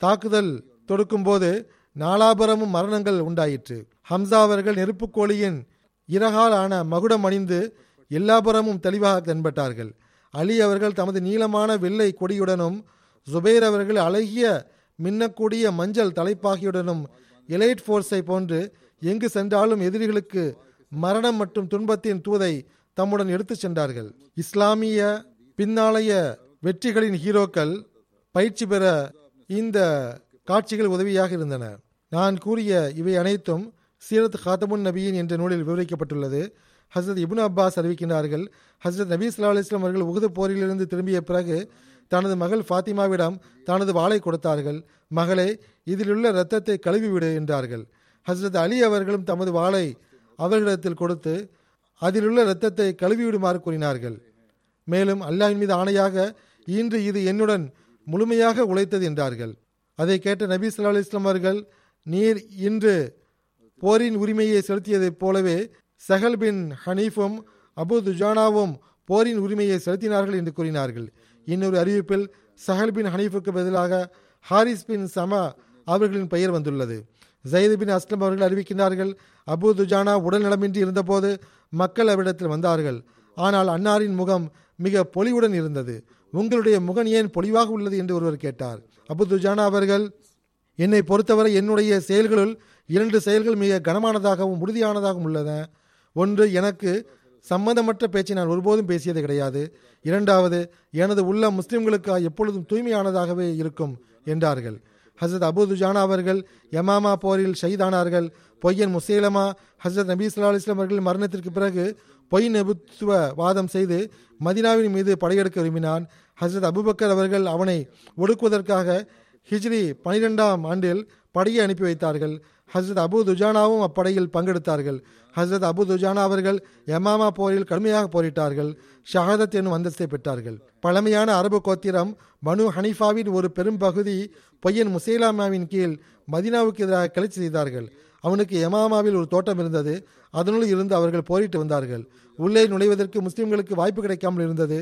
தாக்குதல் தொடுக்கும்போது நாலாபுரமும் மரணங்கள் உண்டாயிற்று. ஹம்சா அவர்கள் நெருப்புக்கோழியின் இறகால் ஆன மகுடம் அணிந்து எல்லாபுரமும் தெளிவாக தென்பட்டார்கள். அலி அவர்கள் தமது நீளமான வெள்ளை கொடியுடனும் ஜுபேர் அவர்கள் அழகிய மின்னக்கூடிய மஞ்சள் தலைப்பாகியுடனும் எலைட் ஃபோர்ஸை போன்று எங்கு சென்றாலும் எதிரிகளுக்கு மரணம் மற்றும் துன்பத்தின் தூதை தம்முடன் எடுத்துச் சென்றார்கள். இஸ்லாமிய பின்னாளைய வெற்றிகளின் ஹீரோக்கள் பயிற்சி பெற இந்த காட்சிகள் உதவியாக இருந்தன. நான் கூறிய இவை அனைத்தும் சீரத் ஹாத்தமுன் நபியின் என்ற நூலில் விவரிக்கப்பட்டுள்ளது. ஹசரத் இபுன் அப்பாஸ் அறிவிக்கின்றார்கள் ஹசரத் நபீ சல்லா அலிஸ்லாம் அவர்கள் உகுது போரிலிருந்து திரும்பிய பிறகு தனது மகள் ஃபாத்திமாவிடம் தனது வாளை கொடுத்தார்கள். மகளே இதிலுள்ள இரத்தத்தை கழுவிவிடு என்றார்கள். ஹசரத் அலி அவர்களும் தமது வாளை அவர்களிடத்தில் கொடுத்து அதிலுள்ள இரத்தத்தை கழுவிவிடுமாறு கூறினார்கள். மேலும் அல்லாஹின் மீது ஆணையாக இன்று இது என்னுடன் முழுமையாக உழைத்தது என்றார்கள். அதை கேட்ட நபி சொல்லா இஸ்லாம் அவர்கள் நீர் இன்று போரின் உரிமையை செலுத்தியதைப் போலவே சஹல் பின் ஹனீஃபும் அபு துஜானாவும் போரின் உரிமையை செலுத்தினார்கள் என்று கூறினார்கள். இன்னொரு அறிவிப்பில் சஹல் பின் ஹனீஃபுக்கு பதிலாக ஹாரிஸ் பின் சமா அவர்களின் பெயர் வந்துள்ளது. ஜயது பின் அஸ்லம் அவர்கள் அறிவிக்கின்றார்கள் அபு துஜானா உடல் நலமின்றி இருந்தபோது மக்கள் அவரிடத்தில் வந்தார்கள். ஆனால் அன்னாரின் முகம் மிக பொலிவுடன் இருந்தது. உங்களுடைய முகம் ஏன் பொலிவாக உள்ளது என்று ஒருவர் கேட்டார். அபு துஜானா அவர்கள் என்னை பொறுத்தவரை என்னுடைய செயல்களுள் இரண்டு செயல்கள் மிக கனமானதாகவும் உறுதியானதாகவும் உள்ளன. ஒன்று எனக்கு சம்மந்தமற்ற பேச்சை நான் ஒருபோதும் பேசியது கிடையாது. இரண்டாவது எனது உள்ள முஸ்லிம்களுக்கு எப்பொழுதும் தூய்மையானதாகவே இருக்கும் என்றார்கள். ஹசரத் அபு துஜானா அவர்கள் யமாமா போரில் ஷஹீதானார்கள் பொய்யன் முசேலமா ஹசரத் நபி சொல்லா அலிஸ்லாம் அவர்கள் மரணத்திற்கு பிறகு பொய் நெபுத்துவ வாதம் செய்து மதினாவின் மீது படையெடுக்க விரும்பினான். ஹசரத் அபுபக்கர் அவர்கள் அவனை ஒடுக்குவதற்காக ஹிஜ்ரி பனிரெண்டாம் ஆண்டில் படையை அனுப்பி வைத்தார்கள். ஹசரத் அபு துஜானாவும் அப்படையில் பங்கெடுத்தார்கள். ஹசரத் அபு துஜானா அவர்கள் யமாமா போரில் கடுமையாக போரிட்டார்கள். ஷஹாதத் என்னும் அந்தஸ்தை பெற்றார்கள். பழமையான அரபு கோத்திரம் மனு ஹனீஃபாவின் ஒரு பெரும் பகுதி பொய்யன் முசேலாமாவின் கீழ் மதினாவுக்கு எதிராக கிளர்ச்சி செய்தார்கள். அவனுக்கு யமாமாவில் ஒரு தோட்டம் இருந்தது. அதனுள் இருந்து அவர்கள் போரிட்டு வந்தார்கள். உள்ளே நுழைவதற்கு முஸ்லிம்களுக்கு வாய்ப்பு கிடைக்காமல் இருந்தது.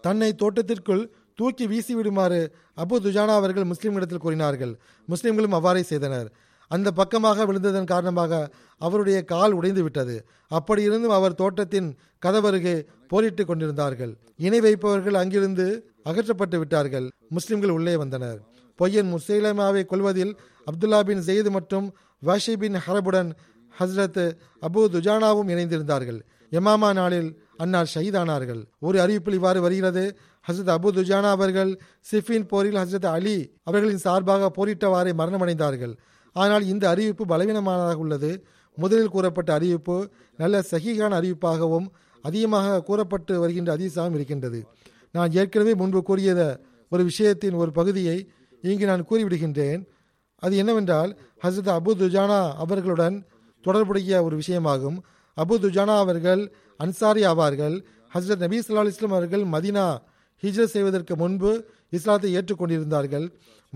தன்னை தோட்டத்திற்குள் தூக்கி வீசி விடுமாறு அபு துஜானா அவர்கள் முஸ்லிம்களிடத்தில் கூறினார்கள். முஸ்லிம்களும் அவ்வாறே செய்தனர். அந்த பக்கமாக விழுந்ததன் காரணமாக அவருடைய கால் உடைந்து விட்டது அப்படியிருந்தும் அவர் தோட்டத்தின் கதவருகே போரிட்டு கொண்டிருந்தார்கள். இணை வைப்பவர்கள் அங்கிருந்து அகற்றப்பட்டு விட்டார்கள். முஸ்லிம்கள் உள்ளே வந்தனர். பொய்யன் முசைலமாவை கொள்வதில் அப்துல்லா பின் ஜெயித் மற்றும் வாஷி பின் ஹரபுடன் ஹஸ்ரத் அபு துஜானாவும் இணைந்திருந்தார்கள். எமாமா நாளில் அன்னார் ஷஹீதானார்கள். ஒரு அறிவிப்பில் இவ்வாறு வருகிறது. ஹசரத் அபு துஜானா அவர்கள் சிஃபின் போரில் ஹசரத் அலி அவர்களின் சார்பாக போரிட்டவாறே மரணமடைந்தார்கள். ஆனால் இந்த அறிவிப்பு பலவீனமானதாக உள்ளது. முதலில் கூறப்பட்ட அறிவிப்பு நல்ல சகிகான அறிவிப்பாகவும் அதிகமாக கூறப்பட்டு வருகின்ற அதிசாகவும் இருக்கின்றது. நான் ஏற்கனவே முன்பு கூறியத ஒரு விஷயத்தின் ஒரு பகுதியை இங்கு நான் கூறிவிடுகின்றேன். அது என்னவென்றால் ஹசரத் அபு துஜானா அவர்களுடன் தொடர்புடைய ஒரு விஷயமாகும். அபு துஜானா அவர்கள் அன்சாரி ஆவார்கள். ஹசரத் நபி சொல்லா இஸ்லாம் அவர்கள் மதினா ஹிஜ்ரத் செய்வதற்கு முன்பு இஸ்லாத்தை ஏற்றுக்கொண்டிருந்தார்கள்.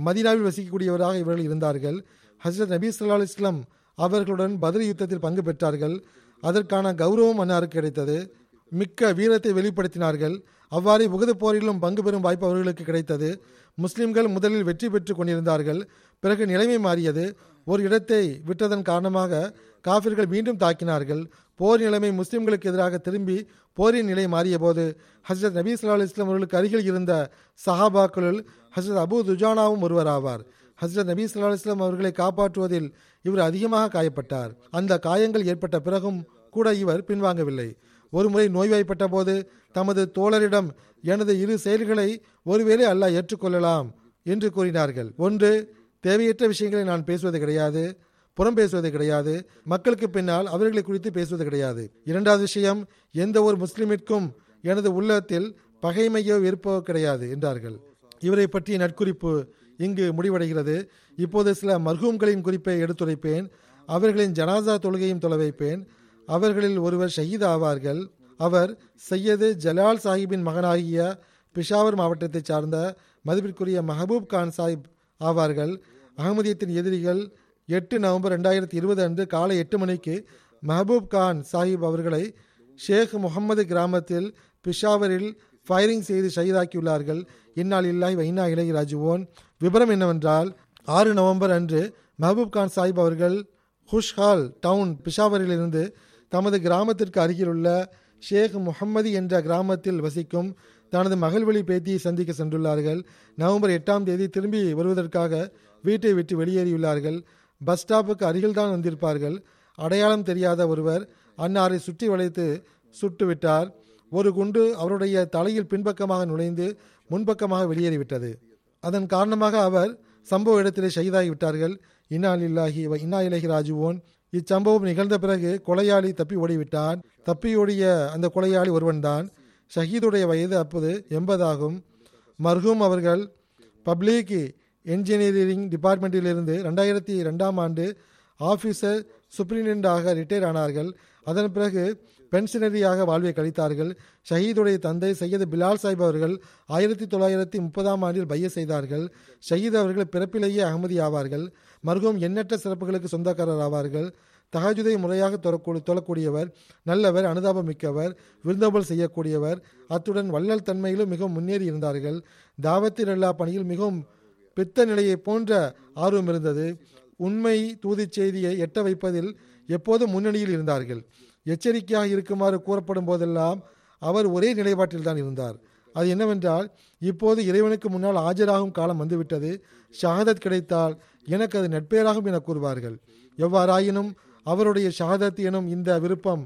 மதினாவில் வசிக்கக்கூடியவராக இவர்கள் இருந்தார்கள். ஹசரத் நபி சொல்லா இஸ்லாம் அவர்களுடன் பதில் யுத்தத்தில் பங்கு பெற்றார்கள். அதற்கான கௌரவம் அன்னாருக்கு கிடைத்தது. மிக்க வீரத்தை வெளிப்படுத்தினார்கள். அவ்வாறே உகது போரிலும் பங்கு பெறும் வாய்ப்பு அவர்களுக்கு கிடைத்தது. முஸ்லிம்கள் முதலில் வெற்றி பெற்று கொண்டிருந்தார்கள். பிறகு நிலைமை மாறியது. ஒரு இடத்தை விட்டதன் காரணமாக காபிர்கள் மீண்டும் தாக்கினார்கள். போர் நிலைமை முஸ்லிம்களுக்கு எதிராக திரும்பி போரின் நிலை மாறிய போது ஹசரத் நபி சொல்லா இஸ்லாம் அவர்களுக்கு அருகில் இருந்த சஹாபாக்களுள் ஹசரத் அபு துஜானாவும் ஒருவராவார். ஹஸ்ரத் ஹசரத் நபி சொல்லா அலுவலாம் அவர்களை காப்பாற்றுவதில் இவர் அதிகமாக காயப்பட்டார். அந்த காயங்கள் ஏற்பட்ட பிறகும் கூட இவர் பின்வாங்கவில்லை. ஒருமுறை நோய்வாய்ப்பட்ட போது தமது தோழரிடம் எனது இரு செயல்களை ஒருவேளை அல்லாஹ் ஏற்றுக்கொள்ளலாம் என்று கூறினார்கள். ஒன்று தேவையற்ற விஷயங்களை நான் பேசுவது கிடையாது புறம் பேசுவது கிடையாது மக்களுக்கு பின்னால் அவர்களை குறித்து பேசுவது கிடையாது. இரண்டாவது விஷயம் எந்த ஒரு முஸ்லிமிற்கும் எனது உள்ளத்தில் பகைமையோ வெறுப்போ கிடையாது என்றார்கள். இவரை பற்றிய நட்குறிப்பு இங்கு முடிவடைகிறது. இப்போது சில மர்ஹூம்களின் குறிப்பை எடுத்துரைப்பேன். அவர்களின் ஜனாசா தொழுகையும் தொலை வைப்பேன். அவர்களில் ஒருவர் ஷஹீத் ஆவார்கள். அவர் சையது ஜலால் சாஹிப்பின் மகனாகிய பிஷாவர் மாவட்டத்தைச் சார்ந்த மதிப்பிற்குரிய மஹபூப் கான் சாஹிப் ஆவார்கள். அகமதியத்தின் எதிரிகள் எட்டு நவம்பர் ரெண்டாயிரத்தி இருபது அன்று காலை எட்டு மணிக்கு மஹபூப் கான் சாஹிப் அவர்களை ஷேக் முகமது கிராமத்தில் பிஷாவரில் ஃபயரிங் செய்து ஷஹீதாக்கியுள்ளார்கள். இந்நாள் இல்லாய் வைனா இலகி ராஜுவோன் விபரம் என்னவென்றால் ஆறு நவம்பர் அன்று மஹபூப் கான் சாஹிப் அவர்கள் ஹுஷ்ஹால் டவுன் பிஷாவரிலிருந்து தமது கிராமத்திற்கு அருகிலுள்ள ஷேக் முகம்மதி என்ற கிராமத்தில் வசிக்கும் தனது மகள்வழி பேத்தியை சந்திக்க சென்றுள்ளார்கள். நவம்பர் எட்டாம் தேதி திரும்பி வருவதற்காக வீட்டை விட்டு வெளியேறியுள்ளார்கள். பஸ் ஸ்டாப்புக்கு அருகில்தான் வந்திருப்பார்கள். அடையாளம் தெரியாத ஒருவர் அன்னாரை சுற்றி வளைத்து சுட்டுவிட்டார். ஒரு குண்டு அவருடைய தலையில் பின்பக்கமாக நுழைந்து முன்பக்கமாக வெளியேறிவிட்டது. அதன் காரணமாக அவர் சம்பவ இடத்திலே ஷஹீதாகி விட்டார்கள். இன்னா இல்லாஹி இன்னா இலகி ராஜுவோன் இச்சம்பவம் நிகழ்ந்த பிறகு கொலையாளி தப்பி ஓடிவிட்டான். தப்பியோடிய அந்த கொலையாளி ஒருவன்தான். ஷஹீதுடைய வயது அப்போது எண்பதாகும். மர்ஹூம் அவர்கள் பப்ளிக் என்ஜினியரிங் டிபார்ட்மெண்ட்டிலிருந்து ரெண்டாயிரத்தி ரெண்டாம் ஆண்டு ஆஃபீஸர் சூப்பரிண்டென்டாக ரிட்டையர் ஆனார்கள். அதன் பிறகு பென்ஷனரியாக வாழ்வை கழித்தார்கள். ஷஹீதுடைய தந்தை சையது பிலால் சாஹிப் அவர்கள் ஆயிரத்தி தொள்ளாயிரத்தி முப்பதாம் ஆண்டில் பைய செய்தார்கள். ஷஹீத் அவர்கள் பிறப்பிலேயே அகமதி ஆவார்கள். மருகும் எண்ணற்ற சிறப்புகளுக்கு சொந்தக்காரர் ஆவார்கள். தகஜுதை முறையாக தொழக்கூ தொழக்கூடியவர் நல்லவர் அனுதாபம் மிக்கவர் விருந்தோம்பல் செய்யக்கூடியவர். அத்துடன் வள்ளல் தன்மையிலும் மிகவும் முன்னேறி இருந்தார்கள். தாவத்தில் எல்லா பணியில் மிகவும் பித்த நிலையை போன்ற ஆர்வம் இருந்தது. உண்மை தூதிச் செய்தியை எட்ட வைப்பதில் எப்போதும் முன்னணியில் இருந்தார்கள். எச்சரிக்கையாக இருக்குமாறு கூறப்படும் போதெல்லாம் அவர் ஒரே நிலைப்பாட்டில் தான் இருந்தார். அது என்னவென்றால் இப்போது இறைவனுக்கு முன்னால் ஆஜராகும் காலம் வந்துவிட்டது. ஷஹாதத் கிடைத்தால் எனக்கு அது நட்பெயராகும் என கூறுவார்கள். எவ்வாறாயினும் அவருடைய ஷஹாதத் எனும் இந்த விருப்பம்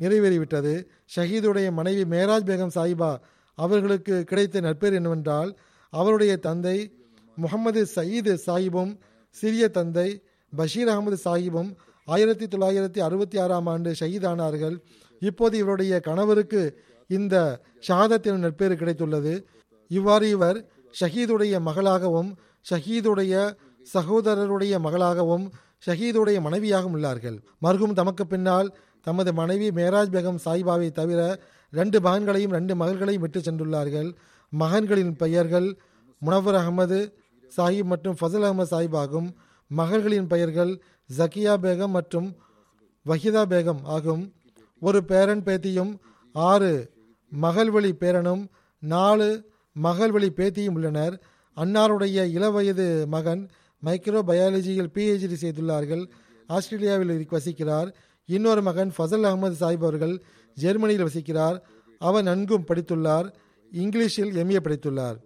நிறைவேறிவிட்டது. ஷஹீதுடைய மனைவி மேராஜ் பேகம் சாஹிபா அவர்களுக்கு கிடைத்த நட்பேர் என்னவென்றால் அவருடைய தந்தை முகமது சயீது சாஹிபும் சிறிய தந்தை பஷீர் அகமது சாஹிபும் ஆயிரத்தி தொள்ளாயிரத்தி அறுபத்தி ஆறாம் ஆண்டு ஷஹீதானார்கள். இப்போது இவருடைய கணவருக்கு இந்த ஷஹாதத்தின் நட்பேறு கிடைத்துள்ளது. இவ்வாறு இவர் ஷஹீதுடைய மகளாகவும் ஷஹீதுடைய சகோதரருடைய மகளாகவும் ஷஹீதுடைய மனைவியாகவும் உள்ளார்கள். மருகும் தமக்கு பின்னால் தமது மனைவி மேராஜ் பேகம் சாய்பாவை தவிர ரெண்டு மகன்களையும் ரெண்டு மகள்களையும் விட்டு சென்றுள்ளார்கள். மகன்களின் பெயர்கள் முனவர் அகமது சாஹிப் மற்றும் ஃபசல் அகமது சாஹிப் ஆகும். மகள்களின் பெயர்கள் ஜக்கியா பேகம் மற்றும் வஹிதா பேகம் ஆகும். ஒரு பேரன் பேத்தியும் ஆறு மகள்வழி பேரனும் நாலு மகள்வழி பேத்தியும் உள்ளனர். அன்னாருடைய இளவயது மகன் மைக்ரோ பயாலஜியில் பிஹெச்டி செய்துள்ளார்கள். ஆஸ்திரேலியாவில் வசிக்கிறார். இன்னொரு மகன் ஃபசல் அகமது சாஹிப் அவர்கள் ஜெர்மனியில் வசிக்கிறார். அவர் நன்கும் படித்துள்ளார். இங்கிலீஷில் எம்ஏ படித்துள்ளார்.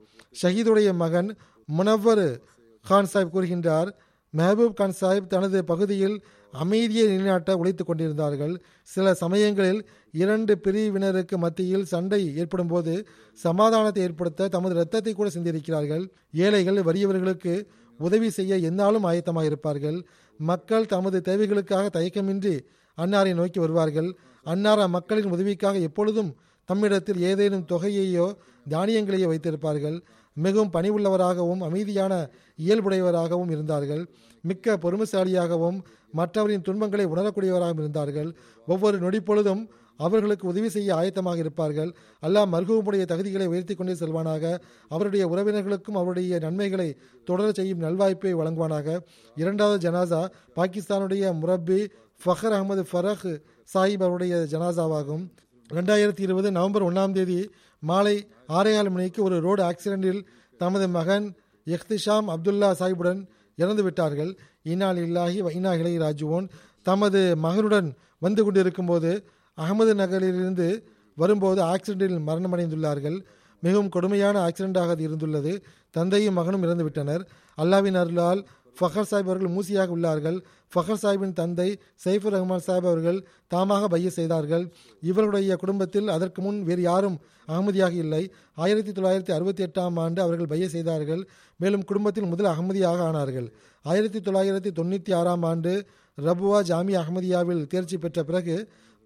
ஷஹீதுடைய மகன் முனவர் கான் சாஹிப் கூறுகின்றார். மெஹபூப் கான் சாஹிப் தனது பகுதியில் அமைதியை நிலைநாட்ட உழைத்துக் கொண்டிருந்தார்கள். சில சமயங்களில் இரண்டு பிரிவினருக்கு மத்தியில் சண்டை ஏற்படும் போது சமாதானத்தை ஏற்படுத்த தமது இரத்தத்தை கூட சிந்திருக்கிறார்கள் ஏழைகள் வறியவர்களுக்கு உதவி செய்ய எந்நாளும் ஆயத்தமாக இருப்பார்கள் மக்கள் தமது தேவைகளுக்காக தயக்கமின்றி அன்னாரை நோக்கி வருவார்கள். அன்னார் அம்மக்களின் உதவிக்காக எப்பொழுதும் தம்மிடத்தில் ஏதேனும் தொகையையோ தானியங்களையோ வைத்திருப்பார்கள். மிகவும் பணிவுள்ளவராகவும் அமைதியான இயல்புடையவராகவும் இருந்தார்கள். மிக்க பொறுமைசாலியாகவும் மற்றவரின் துன்பங்களை உணரக்கூடியவராகவும் இருந்தார்கள். ஒவ்வொரு நொடி பொழுதும் அவர்களுக்கு உதவி செய்ய ஆயத்தமாக இருப்பார்கள். அல்லாஹ் மர்ஹூமுடைய தகுதிகளை உயர்த்தி கொண்டே செல்வானாக. அவருடைய உறவினர்களுக்கும் அவருடைய நன்மைகளை தொடர செய்யும் நல்வாய்ப்பை வழங்குவானாக. இரண்டாவது ஜனாசா பாகிஸ்தானுடைய முரப்பி ஃபஹர் அகமது ஃபரஹ் சாஹிப் அவருடைய ஜனாசாவாகும். ரெண்டாயிரத்தி இருபது நவம்பர் ஒன்றாம் தேதி மாலை ஆறேகால் மணிக்கு ஒரு ரோடு ஆக்சிடென்டில் தமது மகன் எஹ்திஷாம் அப்துல்லா சாஹிபுடன் இறந்து விட்டார்கள். இனால் இல்லாஹி வைனா இலை ராஜுவோன் தமது மகனுடன் வந்து கொண்டிருக்கும் போது அகமது நகரிலிருந்து வரும்போது ஆக்சிடென்டில் மரணமடைந்துள்ளார்கள். மிகவும் கொடுமையான ஆக்சிடென்டாக இருந்துள்ளது. தந்தையும் மகனும் இறந்துவிட்டனர். அல்லாவின் அருளால் ஃபஹர் சாஹிப் அவர்கள் மூசியாக உள்ளார்கள். ஃபஹர் சாஹிப்பின் தந்தை சைஃபுர் ரஹ்மான் சாஹிப் அவர்கள் தாமாக பைய செய்தார்கள். இவருடைய குடும்பத்தில் அதற்கு முன் வேறு யாரும் அகமதியாக இல்லை. ஆயிரத்தி தொள்ளாயிரத்தி அறுபத்தி எட்டாம் ஆண்டு அவர்கள் பைய செய்தார்கள். மேலும் குடும்பத்தில் முதல் அகமதியாக ஆனார்கள். ஆயிரத்தி தொள்ளாயிரத்தி தொண்ணூற்றி ஆறாம் ஆண்டு ரபுவா ஜாமி அகமதியாவில் தேர்ச்சி பெற்ற பிறகு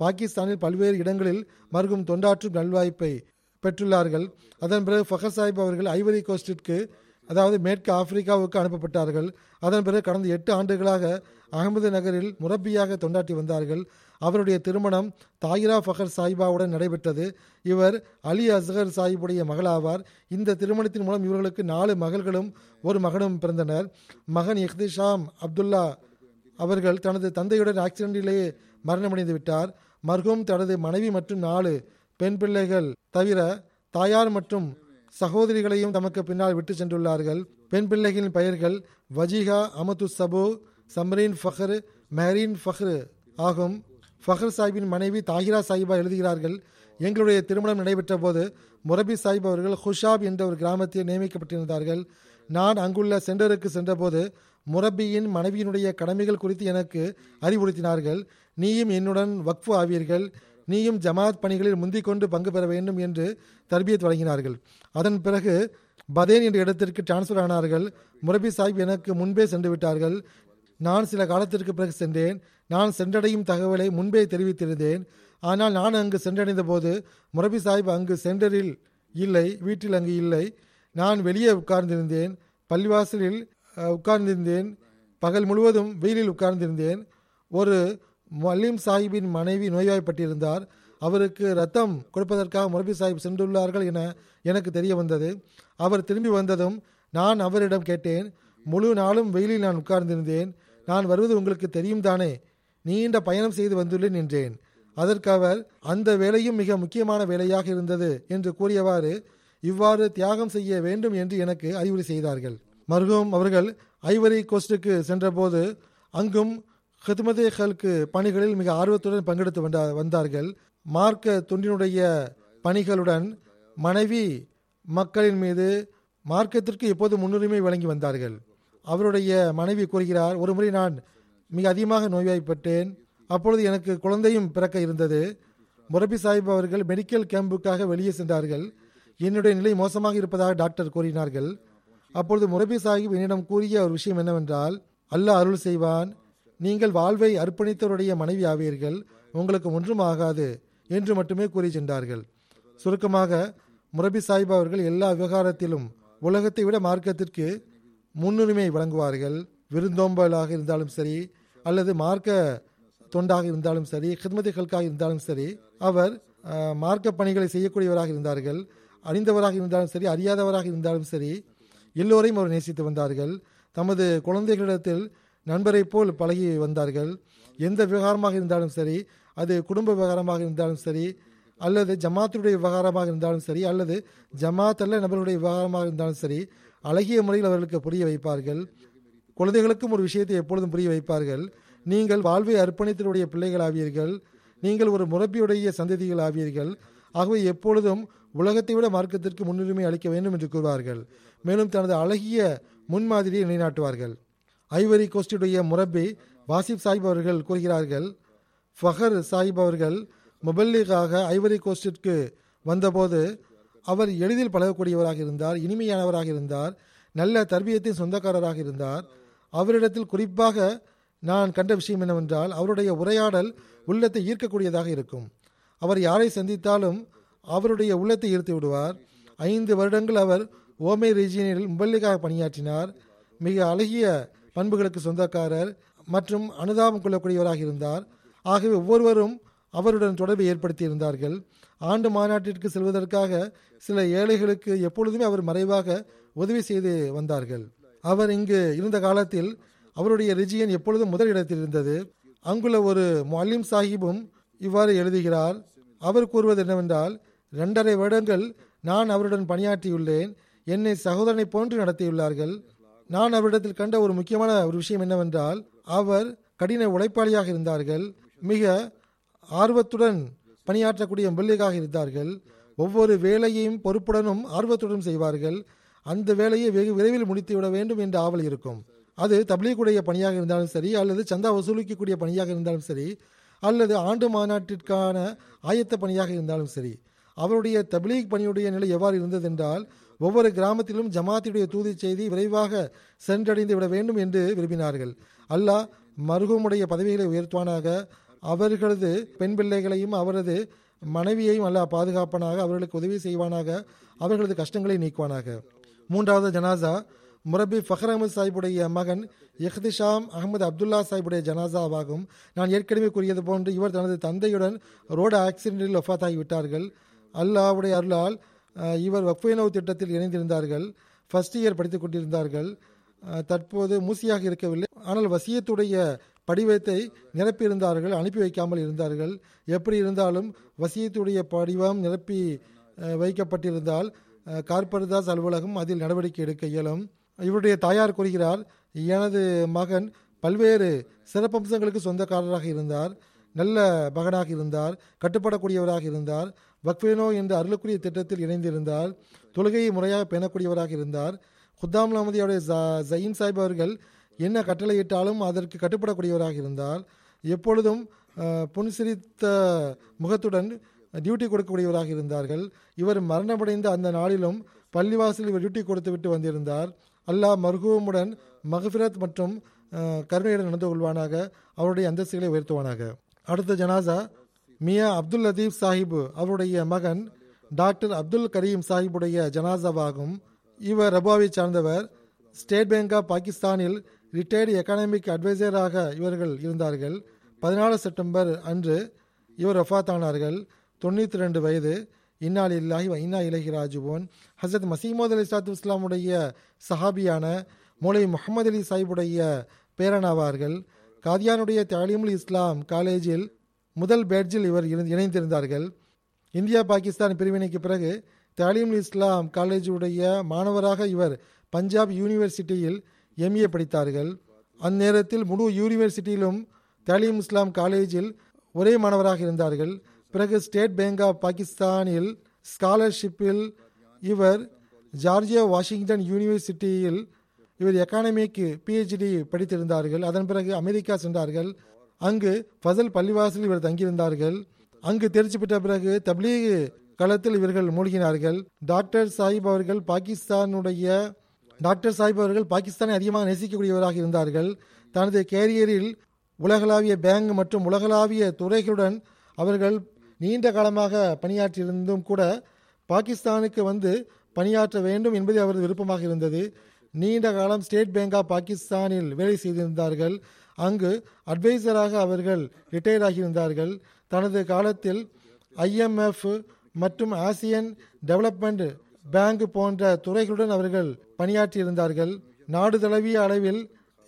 பாகிஸ்தானில் பல்வேறு இடங்களில் மருகும் தொண்டாற்றும் நல்வாய்ப்பை பெற்றுள்ளார்கள். அதன் பிறகு ஃபஹர் சாஹிப் அவர்கள் ஐவரி கோஸ்டிற்கு அதாவது மேற்கு ஆப்பிரிக்காவுக்கு அனுப்பப்பட்டார்கள். அதன் பிறகு கடந்த எட்டு ஆண்டுகளாக அகமது நகரில் முரப்பியாக தொண்டாற்றி வந்தார்கள். அவருடைய திருமணம் தாயிரா ஃபஹர் சாஹிபாவுடன் நடைபெற்றது. இவர் அலி அஸ்கர் சாஹிபுடைய மகளாவார். இந்த திருமணத்தின் மூலம் இவர்களுக்கு நாலு மகள்களும் ஒரு மகனும் பிறந்தனர். மகன் இஹ்திஷாம் அப்துல்லா அவர்கள் தனது தந்தையுடன் ஆக்சிடென்டிலேயே மரணமடைந்து விட்டார். மர்ஹூம் தனது மனைவி மற்றும் நாலு பெண் பிள்ளைகள் தவிர தாயார் மற்றும் சகோதரிகளையும் தமக்கு பின்னால் விட்டு சென்றுள்ளார்கள். பெண் பிள்ளைகளின் பெயர்கள் வஜீஹா அமது சபு சம்ரீன் ஃபஹர் மெஹரீன் ஃபஹ்ரு ஆகும். ஃபஹர் சாஹிபின் மனைவி தாகிரா சாஹிபா எழுதுகிறார்கள் எங்களுடைய திருமணம் நடைபெற்ற போது முரபி சாஹிப் அவர்கள் ஹுஷாப் என்ற ஒரு கிராமத்தில் நியமிக்கப்பட்டிருந்தார்கள். நான் அங்குள்ள சென்டருக்கு சென்றபோது முரப்பியின் மனைவியினுடைய கடமைகள் குறித்து எனக்கு அறிவுறுத்தினார்கள். நீயும் என்னுடன் வக்ஃபு ஆவீர்கள். நீயும் ஜமாத் பணிகளில் முந்திக் கொண்டு பங்கு பெற வேண்டும் என்று தர்பியத் வழங்கினார்கள். அதன் பிறகு பதேன் என்ற இடத்திற்கு டிரான்ஸ்ஃபர் ஆனார்கள். முரபி சாஹிப் எனக்கு முன்பே சென்று விட்டார்கள். நான் சில காலத்திற்கு பிறகு சென்றேன். நான் சென்றடையும் தகவலை முன்பே தெரிவித்திருந்தேன். ஆனால் நான் அங்கு சென்றடைந்த போது முரபி சாஹிப் அங்கு சென்டரில் இல்லை வீட்டில் அங்கு இல்லை. நான் வெளியே உட்கார்ந்திருந்தேன். பள்ளிவாசலில் உட்கார்ந்திருந்தேன். பகல் முழுவதும் வெயிலில் உட்கார்ந்திருந்தேன். ஒரு மலீம் சாஹிப்பின் மனைவி நோய்வாய்ப்பட்டிருந்தார். அவருக்கு ரத்தம் கொடுப்பதற்காக முரபி சாஹிப் சென்றுள்ளார்கள் என எனக்கு தெரிய வந்தது. அவர் திரும்பி வந்ததும் நான் அவரிடம் கேட்டேன் முழு நாளும் வெயிலில் நான் உட்கார்ந்திருந்தேன். நான் வருவது உங்களுக்கு தெரியும் தானே? நீண்ட பயணம் செய்து வந்துள்ளேன் என்றேன். அதற்கு அவர் அந்த வேலையும் மிக முக்கியமான வேலையாக இருந்தது என்று கூறியவாறு இவ்வாறு தியாகம் செய்ய வேண்டும் என்று எனக்கு அறிவுரை செய்தார்கள். மருகும் அவர்கள் ஐவரி கோஸ்டுக்கு சென்றபோது அங்கும் ஹிதுமதே ஹல்க்கு பணிகளில் மிக ஆர்வத்துடன் பங்கெடுத்து வந்தா வந்தார்கள். மார்க்க துண்டினுடைய பணிகளுடன் மனைவி மக்களின் மீது மார்க்கத்திற்கு எப்போது முன்னுரிமை வழங்கி வந்தார்கள்? அவருடைய மனைவி கூறுகிறார் ஒருமுறை நான் மிக அதிகமாக நோய்வாய்ப்பட்டேன். அப்பொழுது எனக்கு குழந்தையும் பிறக்க இருந்தது. முரபி சாஹிப் அவர்கள் மெடிக்கல் கேம்புக்காக வெளியே சென்றார்கள். என்னுடைய நிலை மோசமாக இருப்பதாக டாக்டர் கூறினார்கள். அப்பொழுது முரபி சாஹிப் என்னிடம் கூறிய ஒரு விஷயம் என்னவென்றால் அல்லாஹ் அருள் செய்வான். நீங்கள் வாழ்வை அர்ப்பணித்தவருடைய மனைவி ஆவீர்கள் உங்களுக்கு ஒன்றும் ஆகாது என்று மட்டுமே கூறி சென்றார்கள். சுருக்கமாக முரபி சாஹிப் அவர்கள் எல்லா விவகாரத்திலும் உலகத்தை விட மார்க்கத்திற்கு முன்னுரிமை வழங்குவார்கள். விருந்தோம்பலாக இருந்தாலும் சரி அல்லது மார்க்க தொண்டாக இருந்தாலும் சரி ஹித்மதிகளுக்காக இருந்தாலும் சரி அவர் மார்க்க பணிகளை செய்யக்கூடியவராக இருந்தார்கள். அறிந்தவராக இருந்தாலும் சரி அறியாதவராக இருந்தாலும் சரி எல்லோரையும் அவர் நேசித்து வந்தார்கள். தமது குழந்தைகளிடத்தில் நண்பரைப் போல் பழகி வந்தார்கள். எந்த விவகாரமாக இருந்தாலும் சரி அது குடும்ப விவகாரமாக இருந்தாலும் சரி அல்லது ஜமாத்துடைய விவகாரமாக இருந்தாலும் சரி அல்லது ஜமாத் அல்ல நபருடைய விவகாரமாக இருந்தாலும் சரி அழகிய முறையில் அவர்களுக்கு புரிய வைப்பார்கள். குழந்தைகளுக்கும் ஒரு விஷயத்தை எப்பொழுதும் புரிய வைப்பார்கள். நீங்கள் வாழ்வை அர்ப்பணித்தினுடைய பிள்ளைகள் ஆவீர்கள் நீங்கள் ஒரு முரப்பியுடைய சந்ததிகள் ஆவீர்கள் ஆகவே எப்பொழுதும் உலகத்தை விட மார்க்கத்திற்கு முன்னுரிமை அளிக்க வேண்டும் என்று கூறுவார்கள். மேலும் தனது அழகிய முன்மாதிரியை நிலைநாட்டுவார்கள். ஐவரி கோஸ்டுடைய முரப்பி வாசிப் சாஹிப் அவர்கள் கூறுகிறார்கள் ஃபஹர் சாஹிப் அவர்கள் முபல்லிகாக ஐவரி கோஸ்டிற்கு வந்தபோது அவர் எளிதில் பழகக்கூடியவராக இருந்தார் இனிமையானவராக இருந்தார் நல்ல தர்பியத்தின் சொந்தக்காரராக இருந்தார். அவரிடத்தில் குறிப்பாக நான் கண்ட விஷயம் என்னவென்றால் அவருடைய உரையாடல் உள்ளத்தை ஈர்க்கக்கூடியதாக இருக்கும். அவர் யாரை சந்தித்தாலும் அவருடைய உள்ளத்தை ஈர்த்து விடுவார். ஐந்து வருடங்கள் அவர் ஓமே ரீஜியனில் முபல்லிகாக பணியாற்றினார். மிக அழகிய பண்புகளுக்கு சொந்தக்காரர் மற்றும் அனுதாபம் கொள்ளக்கூடியவராக இருந்தார். ஆகவே ஒவ்வொருவரும் அவருடன் தொடர்பை ஏற்படுத்தி இருந்தார்கள். ஆண்டு மாநாட்டிற்கு செல்வதற்காக சில ஏழைகளுக்கு எப்பொழுதுமே அவர் மறைவாக உதவி செய்து வந்தார்கள். அவர் இங்கு இருந்த காலத்தில் அவருடைய ரிஜியன் எப்பொழுதும் முதல் இடத்தில் இருந்தது. அங்குள்ள ஒரு மல்லிம் சாஹிபும் இவ்வாறு எழுதுகிறார் அவர் கூறுவது என்னவென்றால் இரண்டரை வருடங்கள் நான் அவருடன் பணியாற்றியுள்ளேன். என்னை சகோதரனை போன்று நடத்தியுள்ளார்கள். நான் அவரிடத்தில் கண்ட ஒரு முக்கியமான ஒரு விஷயம் என்னவென்றால் அவர் கடின உழைப்பாளியாக இருந்தார்கள் மிக ஆர்வத்துடன் பணியாற்றக்கூடிய முல்லிகாக இருந்தார்கள் ஒவ்வொரு வேலையையும் பொறுப்புடனும் ஆர்வத்துடன் செய்வார்கள் அந்த வேலையை வெகு விரைவில் முடித்துவிட வேண்டும் என்ற ஆவல் இருக்கும். அது தபிலீக்குடைய பணியாக இருந்தாலும் சரி அல்லது சந்தா வசூலிக்கக்கூடிய பணியாக இருந்தாலும் சரி அல்லது ஆண்டு மாநாட்டிற்கான ஆயத்த பணியாக இருந்தாலும் சரி. அவருடைய தபிலீக் பணியுடைய நிலை எவ்வாறு இருந்ததென்றால் ஒவ்வொரு கிராமத்திலும் ஜமாத்தியுடைய தூதி செய்தி விரைவாக சென்றடைந்து விட வேண்டும் என்று விரும்பினார்கள். அல்லாஹ் மருகமுடைய பதவிகளை உயர்த்துவானாக. அவர்களது பெண் பிள்ளைகளையும் அவரது மனைவியையும் அல்லாஹ் பாதுகாப்பானாக அவர்களுக்கு உதவி செய்வானாக அவர்களது கஷ்டங்களை நீக்குவானாக. மூன்றாவது ஜனாசா முரபி ஃபஹர் அஹமது சாஹிபுடைய மகன் இஹ்திஷாம் அகமது அப்துல்லா சாஹிபுடைய ஜனாசாவாகும். நான் ஏற்கனவே கூறியது போன்று இவர் தனது தந்தையுடன் ரோடு ஆக்சிடென்டில் ஒஃபாத்தாகிவிட்டார்கள் அல்லாவுடைய அருளால் இவர் வக்ஃபைனவ் திட்டத்தில் இணைந்திருந்தார்கள். ஃபர்ஸ்ட் இயர் படித்துக் கொண்டிருந்தார்கள். தற்போது மூசியாக இருக்கவில்லை. ஆனால் வசியத்துடைய படிவத்தை நிரப்பியிருந்தார்கள் அனுப்பி வைக்காமல் இருந்தார்கள். எப்படி இருந்தாலும் வசியத்துடைய படிவம் நிரப்பி வைக்கப்பட்டிருந்தால் கார்பர்தாஸ் அலுவலகம் அதில் நடவடிக்கை எடுக்க இயலும். இவருடைய தாயார் கூறுகிறார் எனது மகன் பல்வேறு சிறப்பம்சங்களுக்கு சொந்தக்காரராக இருந்தார். நல்ல மகனாக இருந்தார். கட்டுப்படக்கூடியவராக இருந்தார். வக்ஃபேனோ என்ற அருளுக்குரிய திட்டத்தில் இணைந்திருந்தார். தொழுகையை முறையாக பேணக்கூடியவராக இருந்தார். குத்தாம் அஹமதியோடைய ஜயீன் சாஹிப் அவர்கள் என்ன கட்டளையிட்டாலும் அதற்கு கட்டுப்படக்கூடியவராக இருந்தார். எப்பொழுதும் புன்சிரித்த முகத்துடன் டியூட்டி கொடுக்கக்கூடியவராக இருந்தார்கள். இவர் மரணமடைந்த அந்த நாளிலும் பள்ளிவாசலில் இவர் டியூட்டி கொடுத்துவிட்டு வந்திருந்தார். அல்லாஹ் மர்ஹூமுடன் மஹ்ஃபிரத் மற்றும் கருணையுடன் நடந்து கொள்வானாக. அவருடைய அந்தஸ்துகளை உயர்த்துவானாக. அடுத்த ஜனாசா மியா அப்துல் லதீப் சாஹிப் அவருடைய மகன் டாக்டர் அப்துல் கரீம் சாஹிபுடைய ஜனாசாவாகும். இவர் ரபாவை சார்ந்தவர். ஸ்டேட் பேங்க் ஆஃப் பாகிஸ்தானில் ரிட்டையர்டு எக்கனாமிக் அட்வைசராக இவர்கள் இருந்தார்கள். பதினாலு செப்டம்பர் அன்று இவர் ஒஃபாத்தானார்கள் ஆனார்கள் தொண்ணூற்றி ரெண்டு வயது. இன்னால் இல்லாஹி இன்னா இலகி ராஜுவோன். ஹசரத் மசீமது அலி சாத்து இஸ்லாமுடைய சஹாபியான மௌலை முகமது அலி சாஹிபுடைய பேரனாவார்கள். காதியானுடைய தாலிமுல் இஸ்லாம் காலேஜில் முதல் பேட்ஜில் இவர் இணைந்திருந்தார்கள். இந்தியா பாகிஸ்தான் பிரிவினைக்கு பிறகு தாலீம் இஸ்லாம் காலேஜுடைய மாணவராக இவர் பஞ்சாப் யூனிவர்சிட்டியில் எம்ஏ படித்தார்கள். அந்நேரத்தில் முழு யூனிவர்சிட்டியிலும் தாலீம் இஸ்லாம் காலேஜில் ஒரே மாணவராக இருந்தார்கள். பிறகு ஸ்டேட் பேங்க் ஆஃப் பாகிஸ்தானில் ஸ்காலர்ஷிப்பில் இவர் ஜார்ஜியா வாஷிங்டன் யூனிவர்சிட்டியில் இவர் எக்கானமிக்கு பிஹெச்டி படித்திருந்தார்கள். அதன் பிறகு அமெரிக்கா சென்றார்கள். அங்கு ஃபசல் பள்ளிவாசலில் இவர் தங்கியிருந்தார்கள். அங்கு தேர்ச்சி பெற்ற பிறகு தப்லீக் களத்தில் இவர்கள் மூழ்கினார்கள். டாக்டர் சாஹிப் அவர்கள் பாகிஸ்தானுடைய டாக்டர் சாஹிப் அவர்கள் பாகிஸ்தானை அதிகமாக நேசிக்கக்கூடியவராக இருந்தார்கள். தனது கேரியரில் உலகளாவிய பேங்க் மற்றும் உலகளாவிய துறைகளுடன் அவர்கள் நீண்ட காலமாக பணியாற்றியிருந்தும் கூட பாகிஸ்தானுக்கு வந்து பணியாற்ற வேண்டும் என்பது அவரது விருப்பமாக இருந்தது. நீண்ட காலம் ஸ்டேட் பேங்க் ஆஃப் பாகிஸ்தானில் வேலை செய்திருந்தார்கள். அங்கு அட்வைசராக அவர்கள் ரிட்டையர் ஆகியிருந்தார்கள். தனது காலத்தில் ஐஎம்எஃப் மற்றும் ஆசியன் டெவலப்மெண்ட் பேங்க் போன்ற துறைகளுடன் அவர்கள் பணியாற்றியிருந்தார்கள் நாடு தழுவிய அளவில்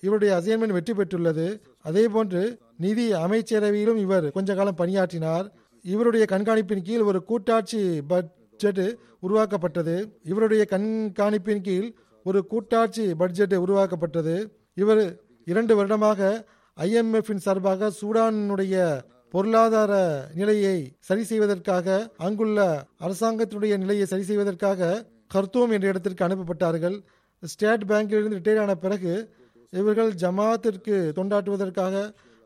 இவருடைய அசைன்மெண்ட் வெற்றி பெற்றுள்ளது. அதேபோன்று நிதி அமைச்சரவையிலும் இவர் கொஞ்ச காலம் பணியாற்றினார். இவருடைய கண்காணிப்பின் கீழ் ஒரு கூட்டாட்சி பட்ஜெட் உருவாக்கப்பட்டது. இவருடைய கண்காணிப்பின் கீழ் ஒரு கூட்டாட்சி பட்ஜெட் உருவாக்கப்பட்டது. இவர் இரண்டு வருடமாக ஐஎம்எஃப்பின் சார்பாக சூடானுடைய பொருளாதார நிலையை சரி செய்வதற்காக அங்குள்ள அரசாங்கத்தினுடைய நிலையை சரி செய்வதற்காக கர்த்தூம் என்ற இடத்திற்கு அனுப்பப்பட்டார்கள். ஸ்டேட் பேங்கிலிருந்து ரிட்டையர் ஆன பிறகு இவர்கள் ஜமாத்திற்கு தொண்டாற்றுவதற்காக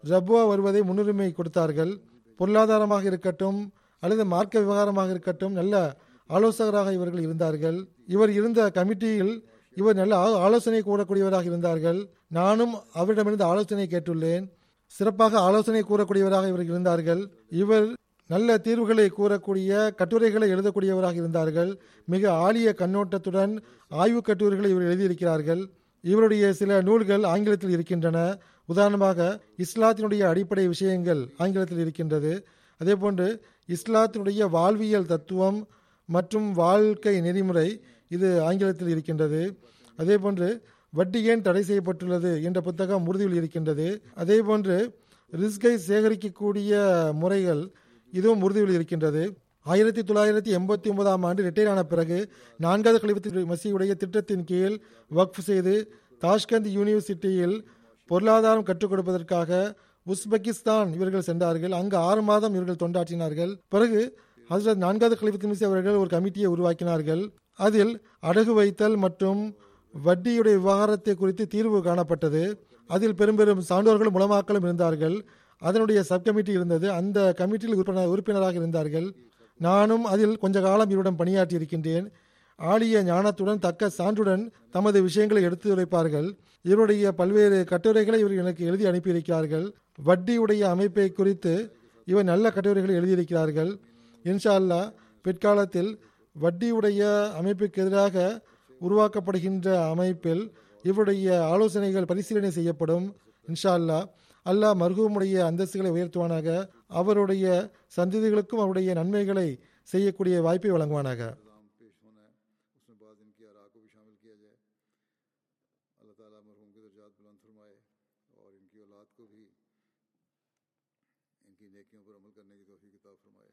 ரபுவா வருவதை முன்னுரிமை கொடுத்தார்கள். பொருளாதாரமாக இருக்கட்டும் அல்லது மார்க்க விவகாரமாக இருக்கட்டும் நல்ல ஆலோசகராக இவர்கள் இருந்தார்கள். இவர் இருந்த கமிட்டியில் இவர் நல்ல ஆலோசனை கூறக்கூடியவராக இருந்தார்கள். நானும் அவரிடமிருந்து ஆலோசனை கேட்டுள்ளேன். சிறப்பாக ஆலோசனை கூறக்கூடியவராக இவர் இருந்தார்கள். இவர் நல்ல தீர்வுகளை கூறக்கூடிய கட்டுரைகளை எழுதக்கூடியவராக இருந்தார்கள். மிக ஆழிய கண்ணோட்டத்துடன் ஆய்வு கட்டுரைகளை இவர் எழுதியிருக்கிறார்கள். இவருடைய சில நூல்கள் ஆங்கிலத்தில் இருக்கின்றன. உதாரணமாக இஸ்லாத்தினுடைய அடிப்படை விஷயங்கள் ஆங்கிலத்தில் இருக்கின்றது. அதேபோன்று இஸ்லாத்தினுடைய வாழ்வியல் தத்துவம் மற்றும் வாழ்க்கை நெறிமுறை இது ஆங்கிலத்தில் இருக்கின்றது. அதேபோன்று வட்டி ஏன் தடை செய்யப்பட்டுள்ளது என்ற புத்தகம் உறுதியில் இருக்கின்றது. அதேபோன்று ரிஸ்கை சேகரிக்கக்கூடிய முறைகள் இதுவும் உறுதியில் இருக்கின்றது. ஆயிரத்தி தொள்ளாயிரத்தி எண்பத்தி ஒன்பதாம் ஆண்டு ரிட்டையர் ஆன பிறகு நான்காவது கழிவு மசியுடைய திட்டத்தின் கீழ் வக்ஃப் செய்து தாஷ்கந்த் யூனிவர்சிட்டியில் பொருளாதாரம் கற்றுக் கொடுப்பதற்காக உஸ்பெகிஸ்தான் இவர்கள் சென்றார்கள். அங்கு ஆறு மாதம் இவர்கள் தொண்டாற்றினார்கள். பிறகு ஹசரத் நான்காவது கலிபத்து மிசி அவர்கள் ஒரு கமிட்டியை உருவாக்கினார்கள். அதில் அடகு வைத்தல் மற்றும் வட்டியுடைய விவகாரத்தை குறித்து தீர்வு காணப்பட்டது. அதில் பெரும் பெரும் சான்றோர்களும் உலமாக்களும் இருந்தார்கள். அதனுடைய சப் கமிட்டி இருந்தது. அந்த கமிட்டியில் உறுப்பினர் உறுப்பினராக இருந்தார்கள். நானும் அதில் கொஞ்ச காலம் இவரிடம் பணியாற்றி இருக்கின்றேன். ஆழிய ஞானத்துடன் தக்க சான்றுடன் தமது விஷயங்களை எடுத்து உரைப்பார்கள். இவருடைய பல்வேறு கட்டுரைகளை இவர் எனக்கு எழுதி அனுப்பியிருக்கிறார்கள். வட்டியுடைய அமைப்பை குறித்து இவர் நல்ல கட்டுரைகளை எழுதியிருக்கிறார்கள். இன்ஷா அல்லாஹ் பிற்காலத்தில் வட்டியுடைய அமைப்புக்கு எதிராக உருவாக்கப்படுகின்ற அமைப்பில் இவருடைய ஆலோசனைகள் பரிசீலனை செய்யப்படும். இன்ஷா அல்லா அல்லாஹ் மருகமுடைய அந்தஸ்துகளை உயர்த்துவானாக. அவருடைய சந்ததிகளுக்கும் அவருடைய நன்மைகளை செய்யக்கூடிய வாய்ப்பை வழங்குவானாக.
ان کی نیکیوں پر عمل کرنے کی توفیق عطا فرمائے